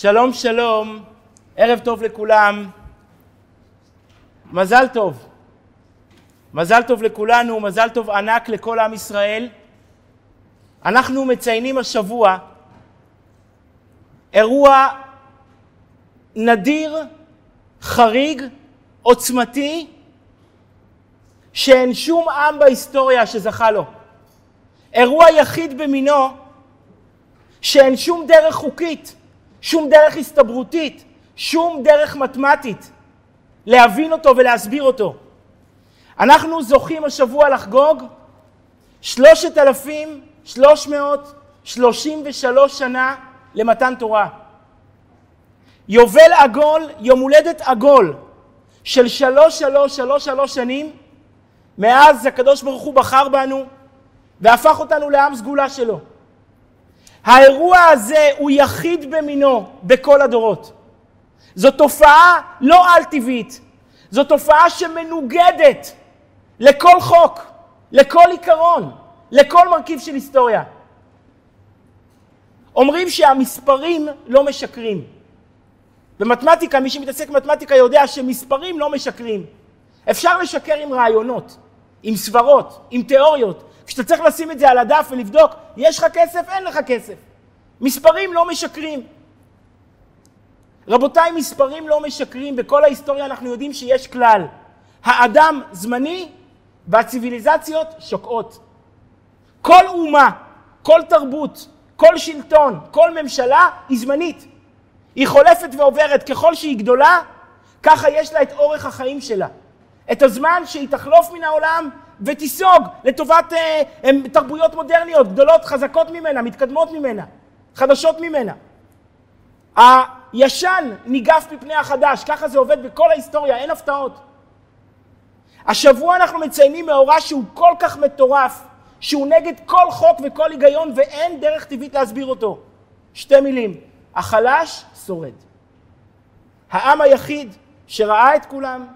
שלום שלום, ערב טוב לכולם. מזל טוב. מזל טוב לכולנו, מזל טוב ענק לכל עם ישראל. אנחנו מציינים השבוע אירוע נדיר, חריג, עוצמתי, שאין שום עם בהיסטוריה שזכה לו. אירוע יחיד במינו שאין שום דרך חוקית, שום דרך הסתברותית, שום דרך מתמטית להבין אותו ולהסביר אותו. אנחנו זוכים השבוע לחגוג שלושת אלפים שלוש מאות שלושים ושלוש שנה למתן תורה. יובל עגול, יום הולדת עגול של שלוש שלוש שלוש שלוש שנים מאז הקדוש ברוך הוא בחר בנו והפך אותנו לעם סגולה שלו. האירוע הזה הוא יחיד במינו בכל הדורות. זו תופעה לא על-טבעית, זו תופעה שמנוגדת לכל חוק, לכל עיקרון, לכל מרכיב של היסטוריה. אומרים שהמספרים לא משקרים. במתמטיקה, מי שמתעסק במתמטיקה יודע שמספרים לא משקרים. אפשר לשקר עם רעיונות, עם סברות, עם תיאוריות. כשאתה צריך לשים את זה על הדף ולבדוק, יש לך כסף, אין לך כסף. מספרים לא משקרים. רבותיי, מספרים לא משקרים. בכל ההיסטוריה אנחנו יודעים שיש כלל. האדם זמני והציוויליזציות שוקעות. כל אומה, כל תרבות, כל שלטון, כל ממשלה היא זמנית. היא חולפת ועוברת. ככל שהיא גדולה, ככה יש לה את אורך החיים שלה. את הזמן שהיא תחלוף מן העולם ותיסוג לטובת אה, תרבויות מודרניות, גדולות, חזקות ממנה, מתקדמות ממנה, חדשות ממנה. הישן ניגף מפני החדש, ככה זה עובד בכל ההיסטוריה, אין הפתעות. השבוע אנחנו מציינים מאורע שהוא כל כך מטורף, שהוא נגד כל חוק וכל היגיון ואין דרך טבעית להסביר אותו. שתי מילים, החלש שורד. העם היחיד שראה את כולם,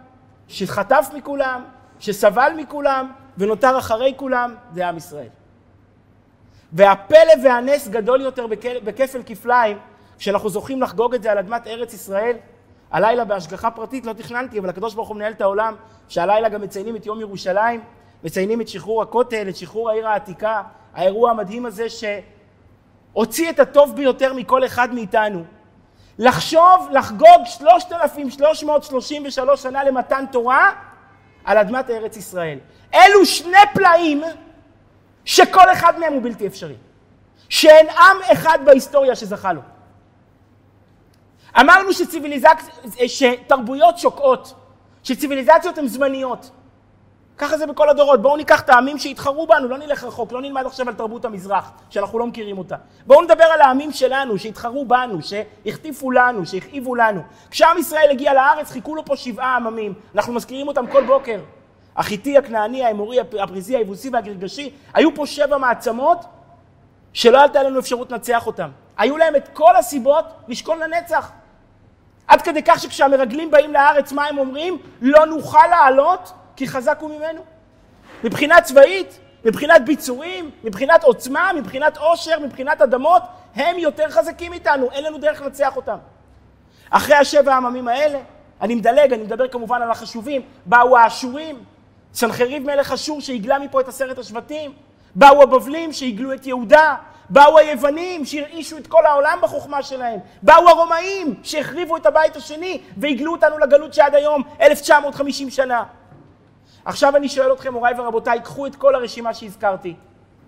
שחטף מכולם, שסבל מכולם ונותר אחרי כולם, זה עם ישראל. והפלא והנס גדול יותר בכפל כפליים, כשאנחנו זוכים לחגוג את זה על אדמת ארץ ישראל, הלילה בהשגחה פרטית לא תכננתי, אבל הקדוש ברוך הוא מנהל את העולם, שהלילה גם מציינים את יום ירושלים, מציינים את שחרור הכותל, את שחרור העיר העתיקה, האירוע המדהים הזה שהוציא את הטוב ביותר מכל אחד מאיתנו. לחשוב, לחגוג 3,333 שנה למתן תורה על אדמת ארץ ישראל. אלו שני פלאים שכל אחד מהם הוא בלתי אפשרי. שאין עם אחד בהיסטוריה שזכה לו. אמרנו שתרבויות שוקעות, שציוויליזציות הן זמניות. ככה זה בכל הדורות. בואו ניקח את העמים שהתחרו בנו, לא נלך רחוק, לא נלמד עכשיו על תרבות המזרח, שאנחנו לא מכירים אותה. בואו נדבר על העמים שלנו, שהתחרו בנו, שהחטיפו לנו, שהכאיבו לנו. כשעם ישראל הגיע לארץ, חיכו לו פה שבעה עממים. אנחנו מזכירים אותם כל בוקר. החיטי, הכנעני, האמורי, הפריזי, היבוסי והגרגשי. היו פה שבע מעצמות שלא הייתה לנו אפשרות לנצח אותם. היו להם את כל הסיבות לשכון לנצח. עד כדי כך שכשהמרגלים באים לארץ, מה הם אומרים? לא נוכל לעלות כי חזק הוא ממנו. מבחינה צבאית, מבחינת ביצורים, מבחינת עוצמה, מבחינת עושר, מבחינת אדמות, הם יותר חזקים מאיתנו, אין לנו דרך לנצח אותם. אחרי השבע העממים האלה, אני מדלג, אני מדבר כמובן על החשובים, באו האשורים, סנחריב מלך אשור שהגלה מפה את עשרת השבטים, באו הבבלים שהגלו את יהודה, באו היוונים שהרעישו את כל העולם בחוכמה שלהם, באו הרומאים שהחריבו את הבית השני והגלו אותנו לגלות שעד היום 1950 שנה. עכשיו אני שואל אתכם, מוריי ורבותיי, קחו את כל הרשימה שהזכרתי.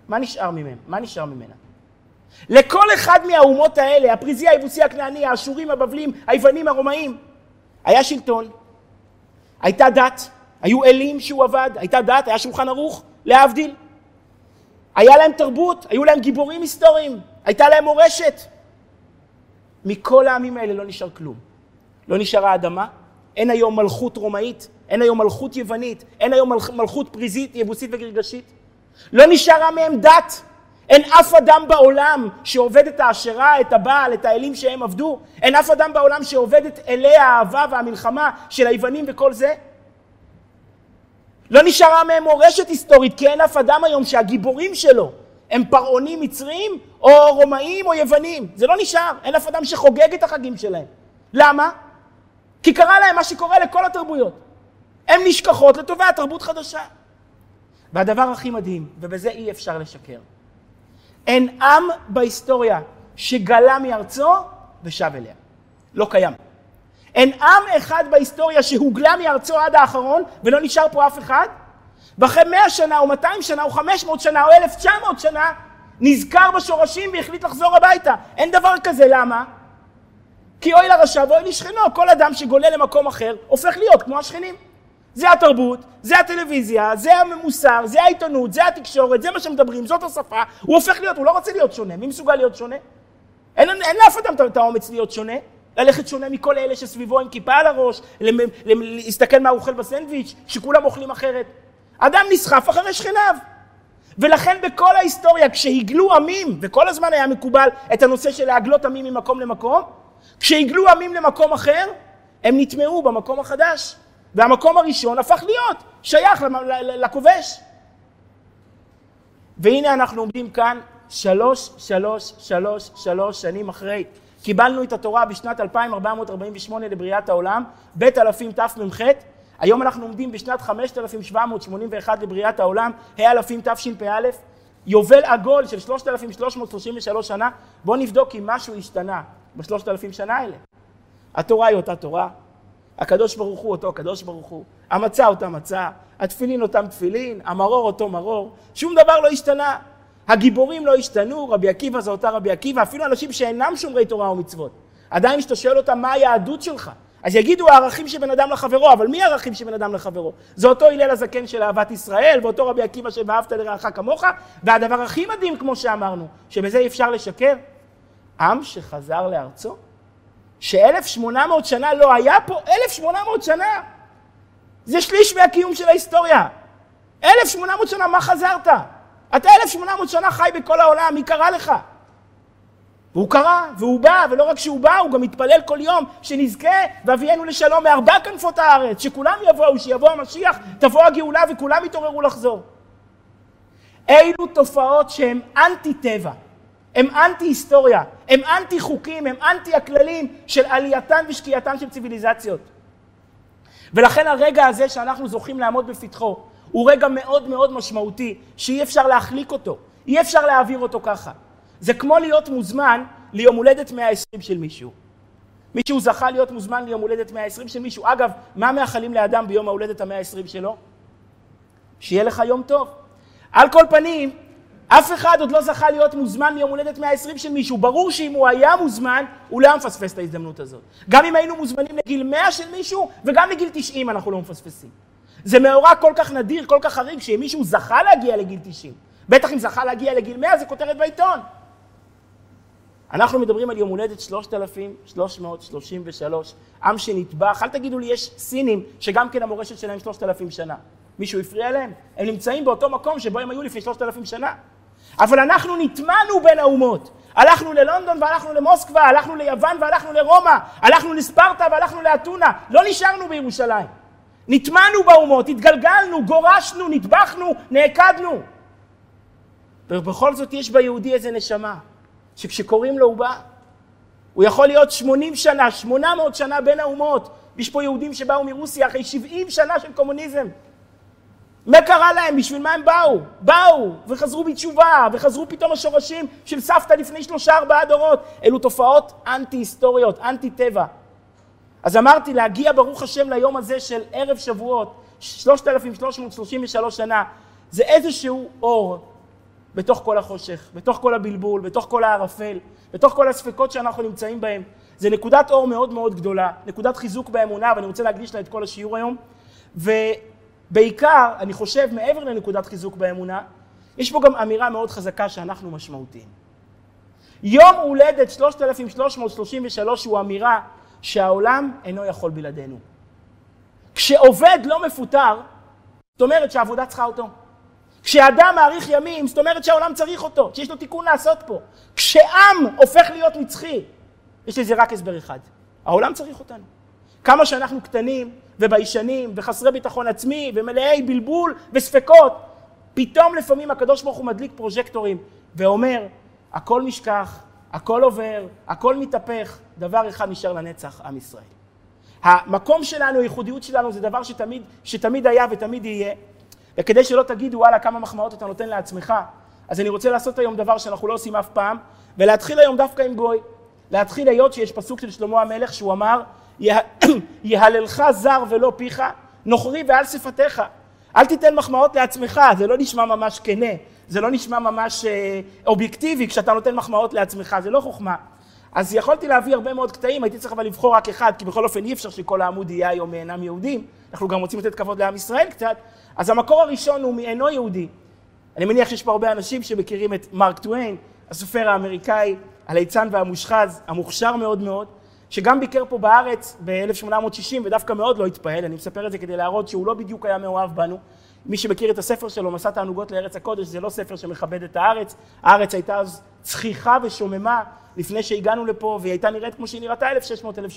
מה נשאר ממהם? מה נשאר ממנה? לכל אחד מהאומות האלה, הפריזי, היבוסי, הכנעני, האשורים, הבבלים, היוונים, הרומאים, היה שלטון, הייתה דת, היו אלים שהוא עבד, הייתה דת, היה שולחן ערוך, להבדיל. היה להם תרבות, היו להם גיבורים היסטוריים, הייתה להם מורשת. מכל העמים האלה לא נשאר כלום. לא נשארה האדמה, אין היום מלכות רומאית, אין היום מלכות יוונית, אין היום מלכות פריזית, יבוסית וגרגשית. לא נשארה מהם דת. אין אף אדם בעולם שעובד את העשרה, את הבעל, את האלים שהם עבדו. אין אף אדם בעולם שעובד את אלי האהבה והמלחמה של היוונים וכל זה. לא נשארה מהם מורשת היסטורית, כי אין אף אדם היום שהגיבורים שלו הם פרעונים מצרים או רומאים או יוונים. זה לא נשאר, אין אף אדם שחוגג את החגים שלהם. למה? כי קרה להם מה שקורה לכל התרבויות. הן נשכחות לטובת תרבות חדשה. והדבר הכי מדהים, ובזה אי אפשר לשקר, אין עם בהיסטוריה שגלה מארצו ושב אליה. לא קיים. אין עם אחד בהיסטוריה שהוגלה מארצו עד האחרון ולא נשאר פה אף אחד, ואחרי מאה שנה או מאתיים שנה או חמש מאות שנה או אלף תשע מאות שנה נזכר בשורשים והחליט לחזור הביתה. אין דבר כזה, למה? כי אוי לרשע ואוי לשכנו, כל אדם שגולה למקום אחר הופך להיות כמו השכנים. זה התרבות, זה הטלוויזיה, זה המוסר, זה העיתונות, זה התקשורת, זה מה שמדברים, זאת השפה, הוא הופך להיות, הוא לא רוצה להיות שונה, מי מסוגל להיות שונה? אין, אין לאף אדם את האומץ להיות שונה, ללכת שונה מכל אלה שסביבו עם כיפה על הראש, להסתכל מה הוא אוכל בסנדוויץ', שכולם אוכלים אחרת. אדם נסחף אחרי שכניו. ולכן בכל ההיסטוריה, כשהגלו עמים, וכל הזמן היה מקובל את הנושא של להגלות עמים ממקום למקום, כשהגלו עמים למקום אחר, הם נטמעו במקום החדש. והמקום הראשון הפך להיות שייך לכובש. והנה אנחנו עומדים כאן שלוש, שלוש, שלוש, שלוש שנים אחרי. קיבלנו את התורה בשנת 2448 לבריאת העולם, בית אלפים תמ"ח. היום אנחנו עומדים בשנת 5781 לבריאת העולם, ה' אלפים תשפ"א. יובל עגול של 3,333 שנה. בואו נבדוק אם משהו השתנה בשלושת אלפים שנה האלה. התורה היא אותה תורה, הקדוש ברוך הוא אותו הקדוש ברוך הוא, המצה אותה מצה, התפילין אותם תפילין, המרור אותו מרור, שום דבר לא השתנה. הגיבורים לא השתנו, רבי עקיבא זה אותה רבי עקיבא, אפילו אנשים שאינם שומרי תורה ומצוות. עדיין כשאתה שואל אותם מה היהדות שלך, אז יגידו הערכים של בן אדם לחברו, אבל מי הערכים של בן אדם לחברו? זה אותו הלל הזקן של אהבת ישראל, ואותו רבי עקיבא של ואהבת לרעך כמוך, והדבר הכי מדהים, כמו שאמרנו, שבזה אי אפשר לשקר, עם שחזר לארצו, שאלף שמונה מאות שנה לא היה פה, אלף שמונה מאות שנה. זה שליש מהקיום של ההיסטוריה. אלף שמונה מאות שנה, מה חזרת? אתה אלף שמונה מאות שנה חי בכל העולם, מי קרא לך? והוא קרא, והוא בא, ולא רק שהוא בא, הוא גם מתפלל כל יום שנזכה ואבינו לשלום מארבע כנפות הארץ, שכולם יבואו, שיבוא המשיח, תבוא הגאולה וכולם יתעוררו לחזור. אילו תופעות שהן אנטי טבע, הן אנטי היסטוריה, הן אנטי חוקים, הן אנטי הכללים של עלייתן ושקיעתן של ציוויליזציות. ולכן הרגע הזה שאנחנו זוכים לעמוד בפתחו, הוא רגע מאוד מאוד משמעותי, שאי אפשר להחליק אותו, אי אפשר להעביר אותו ככה. זה כמו להיות מוזמן ליום הולדת 120 של מישהו. מישהו זכה להיות מוזמן ליום הולדת 120 של מישהו. אגב, מה מאחלים לאדם ביום ההולדת ה-120 שלו? שיהיה לך יום טוב. על כל פנים, אף אחד עוד לא זכה להיות מוזמן ליום הולדת 120 של מישהו. ברור שאם הוא היה מוזמן, הוא לא היה מפספס את ההזדמנות הזאת. גם אם היינו מוזמנים לגיל 100 של מישהו, וגם לגיל 90 אנחנו לא מפספסים. זה מאורע כל כך נדיר, כל כך חריג, שאם מישהו זכה להגיע לגיל 90, בטח אם זכה להגיע לגיל 100 זה כותרת בעיתון. אנחנו מדברים על יום הולדת 3,333, עם שנטבח, אל תגידו לי, יש סינים שגם כן המורשת שלהם 3,000 שנה. מישהו הפריע להם? הם נמצאים באותו מקום שבו הם היו לפני 3,000 שנה. אבל אנחנו נטמענו בין האומות. הלכנו ללונדון והלכנו למוסקבה, הלכנו ליוון והלכנו לרומא, הלכנו לספרטה והלכנו לאתונה, לא נשארנו בירושלים. נטמענו באומות, התגלגלנו, גורשנו, נטבחנו, נעקדנו. ובכל זאת יש ביהודי איזה נשמה, שכשקוראים לו הוא בא. הוא יכול להיות 80 שנה, 800 שנה בין האומות. יש פה יהודים שבאו מרוסיה אחרי 70 שנה של קומוניזם. מה קרה להם? בשביל מה הם באו? באו וחזרו בתשובה וחזרו פתאום השורשים של סבתא לפני שלושה ארבעה דורות. אלו תופעות אנטי-היסטוריות, אנטי-טבע. אז אמרתי, להגיע ברוך השם ליום הזה של ערב שבועות, 3,333 שנה, זה איזשהו אור בתוך כל החושך, בתוך כל הבלבול, בתוך כל הערפל, בתוך כל הספקות שאנחנו נמצאים בהם. זה נקודת אור מאוד מאוד גדולה, נקודת חיזוק באמונה, ואני רוצה להקדיש לה את כל השיעור היום. ובעיקר, אני חושב, מעבר לנקודת חיזוק באמונה, יש פה גם אמירה מאוד חזקה שאנחנו משמעותיים. יום הולדת 3,333 הוא אמירה שהעולם אינו יכול בלעדינו. כשעובד לא מפוטר, זאת אומרת שהעבודה צריכה אותו. כשאדם מאריך ימים, זאת אומרת שהעולם צריך אותו, שיש לו תיקון לעשות פה. כשעם הופך להיות נצחי, יש לזה רק הסבר אחד, העולם צריך אותנו. כמה שאנחנו קטנים וביישנים וחסרי ביטחון עצמי ומלאי בלבול וספקות, פתאום לפעמים הקדוש ברוך הוא מדליק פרוז'קטורים ואומר, הכל נשכח, הכל עובר, הכל מתהפך, דבר אחד נשאר לנצח, עם ישראל. המקום שלנו, הייחודיות שלנו, זה דבר שתמיד, שתמיד היה ותמיד יהיה. וכדי שלא תגידו, וואלה, כמה מחמאות אתה נותן לעצמך, אז אני רוצה לעשות היום דבר שאנחנו לא עושים אף פעם, ולהתחיל היום דווקא עם גוי. להתחיל היות שיש פסוק של שלמה המלך שהוא אמר, יהללך זר ולא פיך, נוכרי ועל שפתיך. אל תיתן מחמאות לעצמך, זה לא נשמע ממש כנה, זה לא נשמע ממש אה, אובייקטיבי כשאתה נותן מחמאות לעצמך, זה לא חוכמה. אז יכולתי להביא הרבה מאוד קטעים, הייתי צריך אבל לבחור רק אחד, כי בכל אופן אי אפשר שכל העמוד יהיה היום אינם יהודים, אנחנו גם רוצים לתת כבוד לעם ישראל קצת, אז המקור הראשון הוא מאינו יהודי. אני מניח שיש פה הרבה אנשים שמכירים את מרק טוויין, הסופר האמריקאי, הליצן והמושחז, המוכשר מאוד מאוד, שגם ביקר פה בארץ ב-1860 ודווקא מאוד לא התפעל, אני מספר את זה כדי להראות שהוא לא בדיוק היה מאוהב בנו. מי שמכיר את הספר שלו, מסע תענוגות לארץ הקודש, זה לא ספר שמכבד את הארץ, הארץ הייתה אז צחיחה ושוממה לפני שהגענו לפה, והיא הייתה נראית כמו שהיא נראתה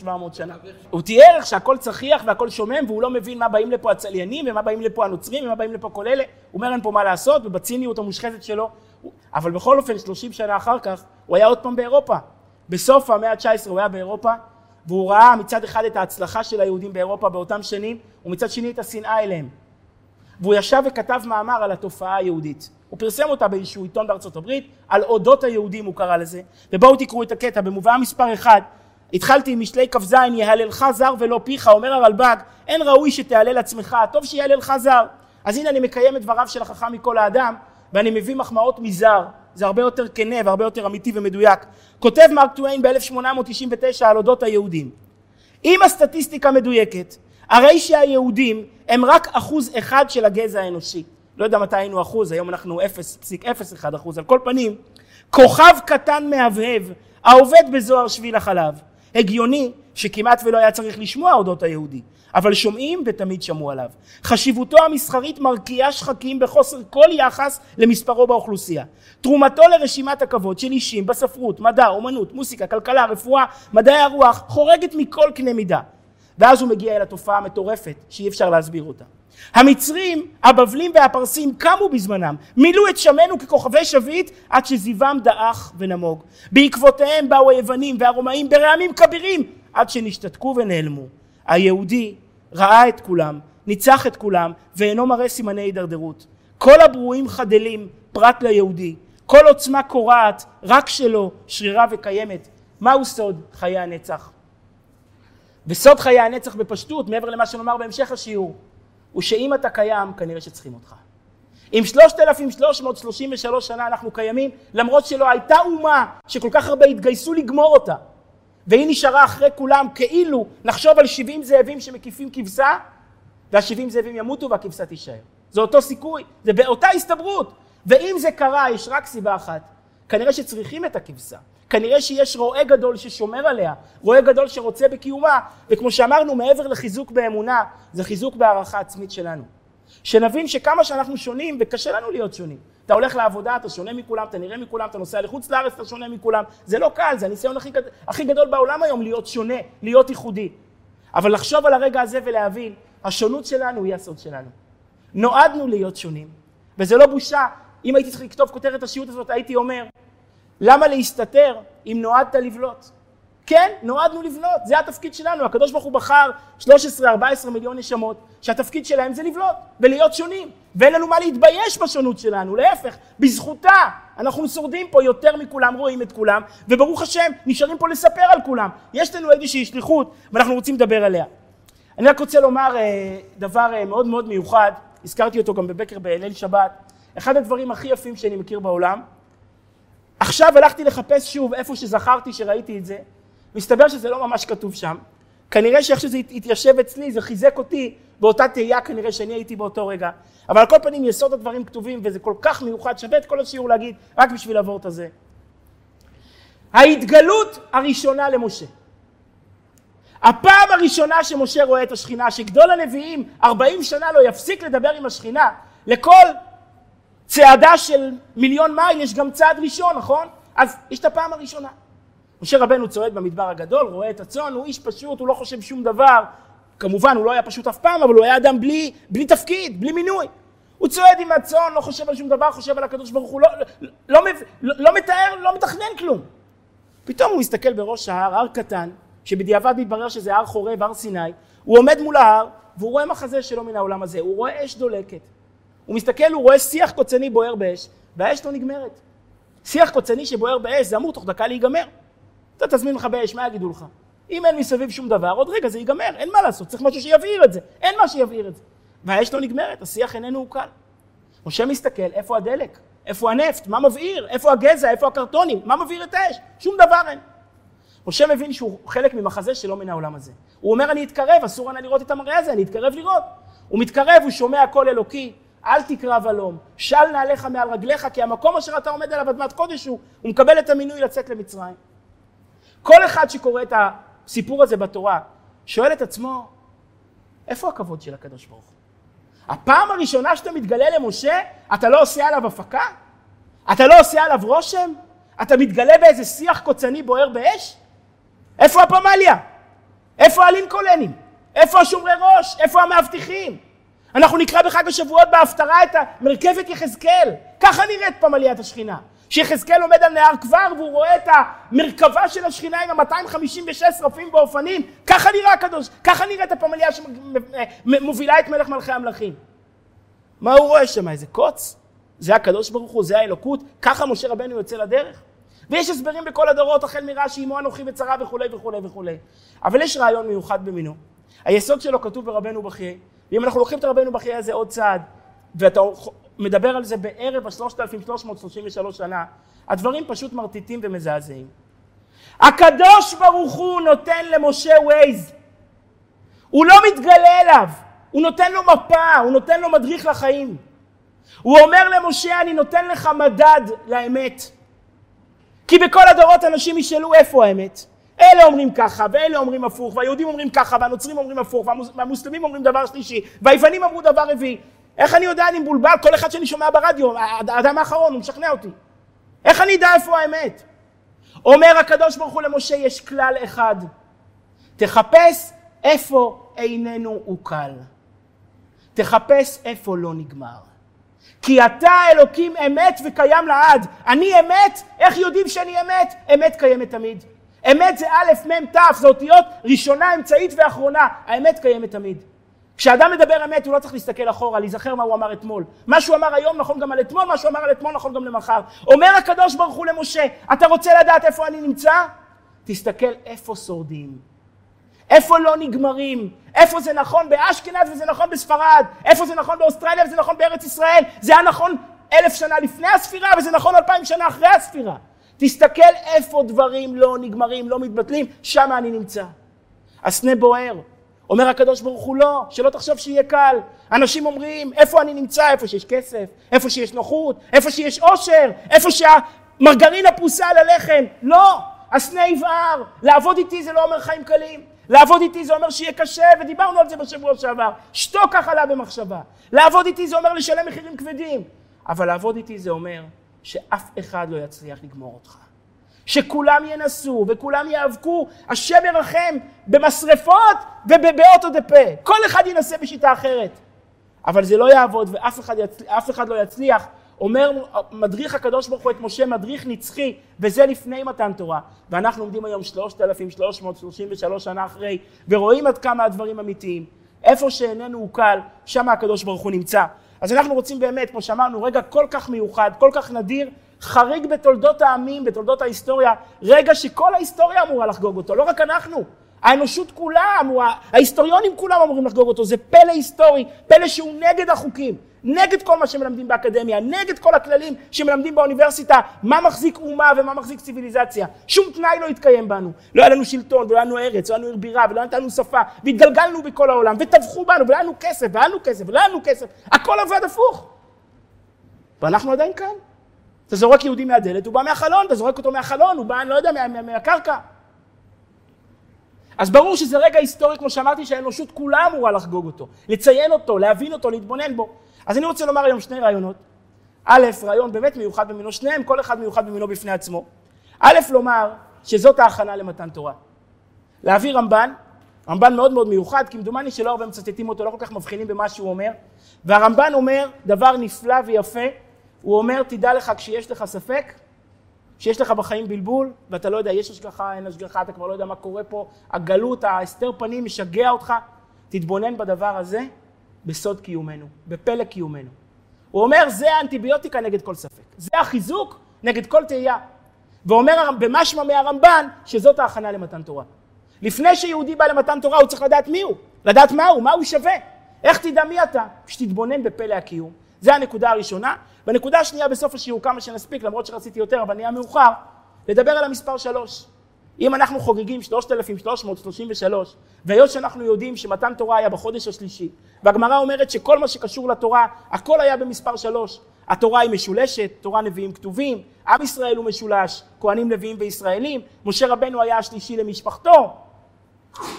1,600-1,700 שנה. הוא תיאר שהכל צחיח והכל שומם, והוא לא מבין מה באים לפה הצליינים, ומה באים לפה הנוצרים, ומה באים לפה כל אלה. הוא אומר אין פה מה לעשות, ובציניות המושחזת שלו. אבל בכל אופן, 30 שנה אחר כך, הוא היה עוד פעם באירופה. בסוף המאה ה-19 הוא היה באירופה, והוא ראה מצד אחד את ההצלחה של היהודים באירופה באותם שנים, ומצד שני את השנאה אליהם. והוא ישב וכתב מאמר על התופעה היהודית. הוא פרסם אותה באיזשהו עיתון בארצות הברית, על אודות היהודים הוא קרא לזה, ובואו תקראו את הקטע, במובאה מספר אחד, התחלתי עם משלי כ"ז, יהללך זר ולא פיך, אומר הרלב"ג, אין ראוי שתהלל עצמך, טוב שיהללך זר. אז הנה אני מקיים את דבריו של החכם מכל האדם, ואני מביא מחמאות מזר, זה הרבה יותר כנה והרבה יותר אמיתי ומדויק. כותב מרק טוויין ב-1899 על אודות היהודים. אם הסטטיסטיקה מדויקת, הרי שהיהודים הם רק אחוז אחד של הגזע האנושי. לא יודע מתי היינו אחוז, היום אנחנו 0.01 אחוז. על כל פנים, כוכב קטן מהבהב, העובד בזוהר שביל החלב. הגיוני שכמעט ולא היה צריך לשמוע אודות היהודי, אבל שומעים ותמיד שמעו עליו. חשיבותו המסחרית מרקיעה שחקים בחוסר כל יחס למספרו באוכלוסייה. תרומתו לרשימת הכבוד של אישים בספרות, מדע, אומנות, מוסיקה, כלכלה, רפואה, מדעי הרוח, חורגת מכל קנה מידה. ואז הוא מגיע אל התופעה המטורפת שאי אפשר להסביר אותה. המצרים, הבבלים והפרסים קמו בזמנם, מילאו את שמנו ככוכבי שביט עד שזיוום דעך ונמוג. בעקבותיהם באו היוונים והרומאים ברעמים כבירים עד שנשתתקו ונעלמו. היהודי ראה את כולם, ניצח את כולם ואינו מראה סימני הידרדרות. כל הברואים חדלים פרט ליהודי, כל עוצמה קורעת רק שלו שרירה וקיימת. מהו סוד חיי הנצח? וסוד חיי הנצח בפשטות, מעבר למה שנאמר בהמשך השיעור, הוא שאם אתה קיים, כנראה שצריכים אותך. אם 3,333 שנה אנחנו קיימים, למרות שלא הייתה אומה שכל כך הרבה התגייסו לגמור אותה, והיא נשארה אחרי כולם כאילו לחשוב על 70 זאבים שמקיפים כבשה, וה-70 זאבים ימותו והכבשה תישאר. זה אותו סיכוי, זה באותה הסתברות. ואם זה קרה, יש רק סיבה אחת, כנראה שצריכים את הכבשה. כנראה שיש רועה גדול ששומר עליה, רועה גדול שרוצה בקיומה, וכמו שאמרנו, מעבר לחיזוק באמונה, זה חיזוק בהערכה עצמית שלנו. שנבין שכמה שאנחנו שונים, וקשה לנו להיות שונים. אתה הולך לעבודה, אתה שונה מכולם, אתה נראה מכולם, אתה נוסע לחוץ לארץ, אתה שונה מכולם. זה לא קל, זה הניסיון הכי, הכי גדול בעולם היום, להיות שונה, להיות ייחודי. אבל לחשוב על הרגע הזה ולהבין, השונות שלנו היא הסוד שלנו. נועדנו להיות שונים, וזה לא בושה. אם הייתי צריך לכתוב כותרת השיעוט הזאת, הייתי אומר, למה להסתתר אם נועדת לבלוט? כן, נועדנו לבלוט, זה התפקיד שלנו. הקדוש ברוך הוא בחר 13-14 מיליון נשמות, שהתפקיד שלהם זה לבלוט ולהיות שונים. ואין לנו מה להתבייש בשונות שלנו, להפך, בזכותה אנחנו שורדים פה יותר מכולם, רואים את כולם, וברוך השם, נשארים פה לספר על כולם. יש לנו איזושהי שליחות, ואנחנו רוצים לדבר עליה. אני רק רוצה לומר אה, דבר אה, מאוד מאוד מיוחד, הזכרתי אותו גם בבקר בליל שבת. אחד הדברים הכי יפים שאני מכיר בעולם, עכשיו הלכתי לחפש שוב איפה שזכרתי שראיתי את זה, מסתבר שזה לא ממש כתוב שם. כנראה שאיך שזה התיישב אצלי זה חיזק אותי באותה תהייה כנראה שאני הייתי באותו רגע. אבל על כל פנים יסוד הדברים כתובים וזה כל כך מיוחד, שווה את כל השיעור להגיד רק בשביל לעבור את הזה. ההתגלות הראשונה למשה. הפעם הראשונה שמשה רואה את השכינה, שגדול הנביאים 40 שנה לא יפסיק לדבר עם השכינה, לכל צעדה של מיליון מייל יש גם צעד ראשון, נכון? אז יש את הפעם הראשונה. משה רבנו צועד במדבר הגדול, רואה את הצאן, הוא איש פשוט, הוא לא חושב שום דבר. כמובן, הוא לא היה פשוט אף פעם, אבל הוא היה אדם בלי, בלי תפקיד, בלי מינוי. הוא צועד עם הצאן, לא חושב על שום דבר, חושב על הקדוש ברוך הוא, לא, לא, לא, לא, לא מתאר, לא מתכנן כלום. פתאום הוא מסתכל בראש ההר, הר קטן, שבדיעבד מתברר שזה הר חורב, הר סיני, הוא עומד מול ההר, והוא רואה מחזה שלו מן העולם הזה, הוא רואה אש דולקת. הוא מסתכל, הוא רואה שיח קוצני בוער באש, והאש לא נגמרת. שיח קוצני שבוער באש, זה אמור תוך דקה להיגמר. אתה תזמין לך באש, מה יגידו לך? אם אין מסביב שום דבר, עוד רגע זה ייגמר, אין מה לעשות, צריך משהו שיבעיר את זה, אין מה שיבעיר את זה. והאש לא נגמרת, השיח איננו עוקל. משה מסתכל, איפה הדלק? איפה הנפט? מה מבעיר? איפה הגזע? איפה הקרטונים? מה מבעיר את האש? שום דבר אין. משה מבין שהוא חלק ממחזה שלא מן העולם הזה. הוא אומר, אני אתקרב, אסור לנו לראות את המראה הזה, אני אתקרב לראות. הוא מתקרב, הוא שומע קול אלוקי, אל תקרא ולום, של נעליך מעל רגליך, כי המקום אשר אתה עומד עליו אדמת קודש הוא, הוא מקבל את המינוי לצאת למצרים. כל אחד שקורא את הסיפור הזה בתורה, שואל את עצמו, איפה הכבוד של הקדוש ברוך הוא? הפעם הראשונה שאתה מתגלה למשה, אתה לא עושה עליו הפקה? אתה לא עושה עליו רושם? אתה מתגלה באיזה שיח קוצני בוער באש? איפה הפמליה? איפה הלינקולנים? איפה השומרי ראש? איפה המאבטחים? אנחנו נקרא בחג השבועות בהפטרה את מרכבת יחזקאל. ככה נראית פמליית השכינה. שיחזקאל עומד על נהר כבר והוא רואה את המרכבה של השכינה עם ה-256 שרפים באופנים. ככה נראה הקדוש, ככה נראית הפמליה שמובילה את מלך מלכי המלכים. מה הוא רואה שם? איזה קוץ? זה הקדוש ברוך הוא, זה האלוקות? ככה משה רבנו יוצא לדרך? ויש הסברים בכל הדורות, החל מרש"י, אמו אנוכי וצרה וכולי וכולי וכולי. אבל יש רעיון מיוחד במינו. היסוד שלו כתוב ברבנו בחיי, ואם אנחנו לוקחים את רבנו בחיי הזה עוד צעד, ואתה מדבר על זה בערב ה-3333 שנה, הדברים פשוט מרטיטים ומזעזעים. הקדוש ברוך הוא נותן למשה ווייז. הוא לא מתגלה אליו, הוא נותן לו מפה, הוא נותן לו מדריך לחיים. הוא אומר למשה, אני נותן לך מדד לאמת. כי בכל הדורות אנשים ישאלו איפה האמת. אלה אומרים ככה, ואלה אומרים הפוך, והיהודים אומרים ככה, והנוצרים אומרים הפוך, והמוסלמים אומרים דבר שלישי, והיוונים אמרו דבר רביעי. איך אני יודע אני מבולבל? כל אחד שאני שומע ברדיו, האדם האחרון, הוא משכנע אותי. איך אני אדע איפה האמת? אומר הקדוש ברוך הוא למשה, יש כלל אחד, תחפש איפה איננו עוקל. תחפש איפה לא נגמר. כי אתה אלוקים אמת וקיים לעד. אני אמת, איך יודעים שאני אמת? אמת קיימת תמיד. אמת זה א', מ', ת', זה אותיות ראשונה, אמצעית ואחרונה. האמת קיימת תמיד. כשאדם מדבר אמת הוא לא צריך להסתכל אחורה, להיזכר מה הוא אמר אתמול. מה שהוא אמר היום נכון גם על אתמול, מה שהוא אמר על אתמול נכון גם למחר. אומר הקדוש ברוך הוא למשה, אתה רוצה לדעת איפה אני נמצא? תסתכל איפה שורדים. איפה לא נגמרים? איפה זה נכון באשכנז וזה נכון בספרד? איפה זה נכון באוסטרליה וזה נכון בארץ ישראל? זה היה נכון אלף שנה לפני הספירה וזה נכון אלפיים שנה אחרי הספירה. תסתכל איפה דברים לא נגמרים, לא מתבטלים, שם אני נמצא. הסנה בוער. אומר הקדוש ברוך הוא לא, שלא תחשוב שיהיה קל. אנשים אומרים, איפה אני נמצא? איפה שיש כסף, איפה שיש נוחות, איפה שיש עושר, איפה שהמרגרינה פרוסה על הלחם. לא, הסנה יבער. לעבוד איתי זה לא אומר חיים קלים. לעבוד איתי זה אומר שיהיה קשה, ודיברנו על זה בשבוע שעבר. שתוק ככה לה במחשבה. לעבוד איתי זה אומר לשלם מחירים כבדים. אבל לעבוד איתי זה אומר שאף אחד לא יצליח לגמור אותך. שכולם ינסו וכולם יאבקו, השם ירחם במשרפות ובבאוטו דה פה. כל אחד ינסה בשיטה אחרת. אבל זה לא יעבוד ואף אחד, יצ... אחד לא יצליח. אומר מדריך הקדוש ברוך הוא את משה מדריך נצחי, וזה לפני מתן תורה. ואנחנו עומדים היום 3,333 שנה אחרי, ורואים עד כמה הדברים אמיתיים. איפה שאיננו הוא קל, שם הקדוש ברוך הוא נמצא. אז אנחנו רוצים באמת, כמו שאמרנו, רגע כל כך מיוחד, כל כך נדיר, חריג בתולדות העמים, בתולדות ההיסטוריה, רגע שכל ההיסטוריה אמורה לחגוג אותו, לא רק אנחנו. האנושות כולה אמורה, ההיסטוריונים כולם אמורים לחגוג אותו, זה פלא היסטורי, פלא שהוא נגד החוקים, נגד כל מה שמלמדים באקדמיה, נגד כל הכללים שמלמדים באוניברסיטה, מה מחזיק אומה ומה מחזיק ציוויליזציה. שום תנאי לא התקיים בנו. לא היה לנו שלטון, ולא היה לנו ארץ, ולא היה לנו עיר בירה, ולא הייתה לנו שפה, והתגלגלנו בכל העולם, וטבחו בנו, ולא היה לנו כסף, והיה לנו כסף, ולא היה לנו כסף, הכל עבד הפוך. ואנחנו עדיין כאן. אתה זורק יהודי מהדלת, הוא בא מהחלון, אתה זורק אותו מהחלון, הוא בא, אני לא יודע, מה, מה, מהקרקע. אז ברור שזה רגע היסטורי, כמו שאמרתי, שהאנושות כולה אמורה לחגוג אותו, לציין אותו, להבין אותו, להתבונן בו. אז אני רוצה לומר היום שני רעיונות. א', רעיון באמת מיוחד במינו, שניהם, כל אחד מיוחד במינו בפני עצמו. א', לומר שזאת ההכנה למתן תורה. להביא רמב"ן, רמב"ן מאוד מאוד מיוחד, כמדומני שלא הרבה מצטטים אותו, לא כל כך מבחינים במה שהוא אומר, והרמב"ן אומר דבר נפלא ויפה, הוא אומר תדע לך כשיש לך ספק, כשיש לך בחיים בלבול, ואתה לא יודע יש השגחה, אין השגחה, אתה כבר לא יודע מה קורה פה, הגלות, ההסתר פנים משגע אותך, תתבונן בדבר הזה בסוד קיומנו, בפלא קיומנו. הוא אומר זה האנטיביוטיקה נגד כל ספק, זה החיזוק נגד כל תהייה. ואומר במשמע מהרמב"ן שזאת ההכנה למתן תורה. לפני שיהודי בא למתן תורה הוא צריך לדעת מי הוא, לדעת מה הוא, מה הוא שווה. איך תדע מי אתה? כשתתבונן בפלא הקיום. זה הנקודה הראשונה. בנקודה השנייה בסוף השיעור, כמה שנספיק, למרות שרציתי יותר, אבל נהיה מאוחר, לדבר על המספר שלוש. אם אנחנו חוגגים 3,333, והיות שאנחנו יודעים שמתן תורה היה בחודש השלישי, והגמרא אומרת שכל מה שקשור לתורה, הכל היה במספר שלוש. התורה היא משולשת, תורה נביאים כתובים, עם ישראל הוא משולש, כהנים נביאים וישראלים, משה רבנו היה השלישי למשפחתו.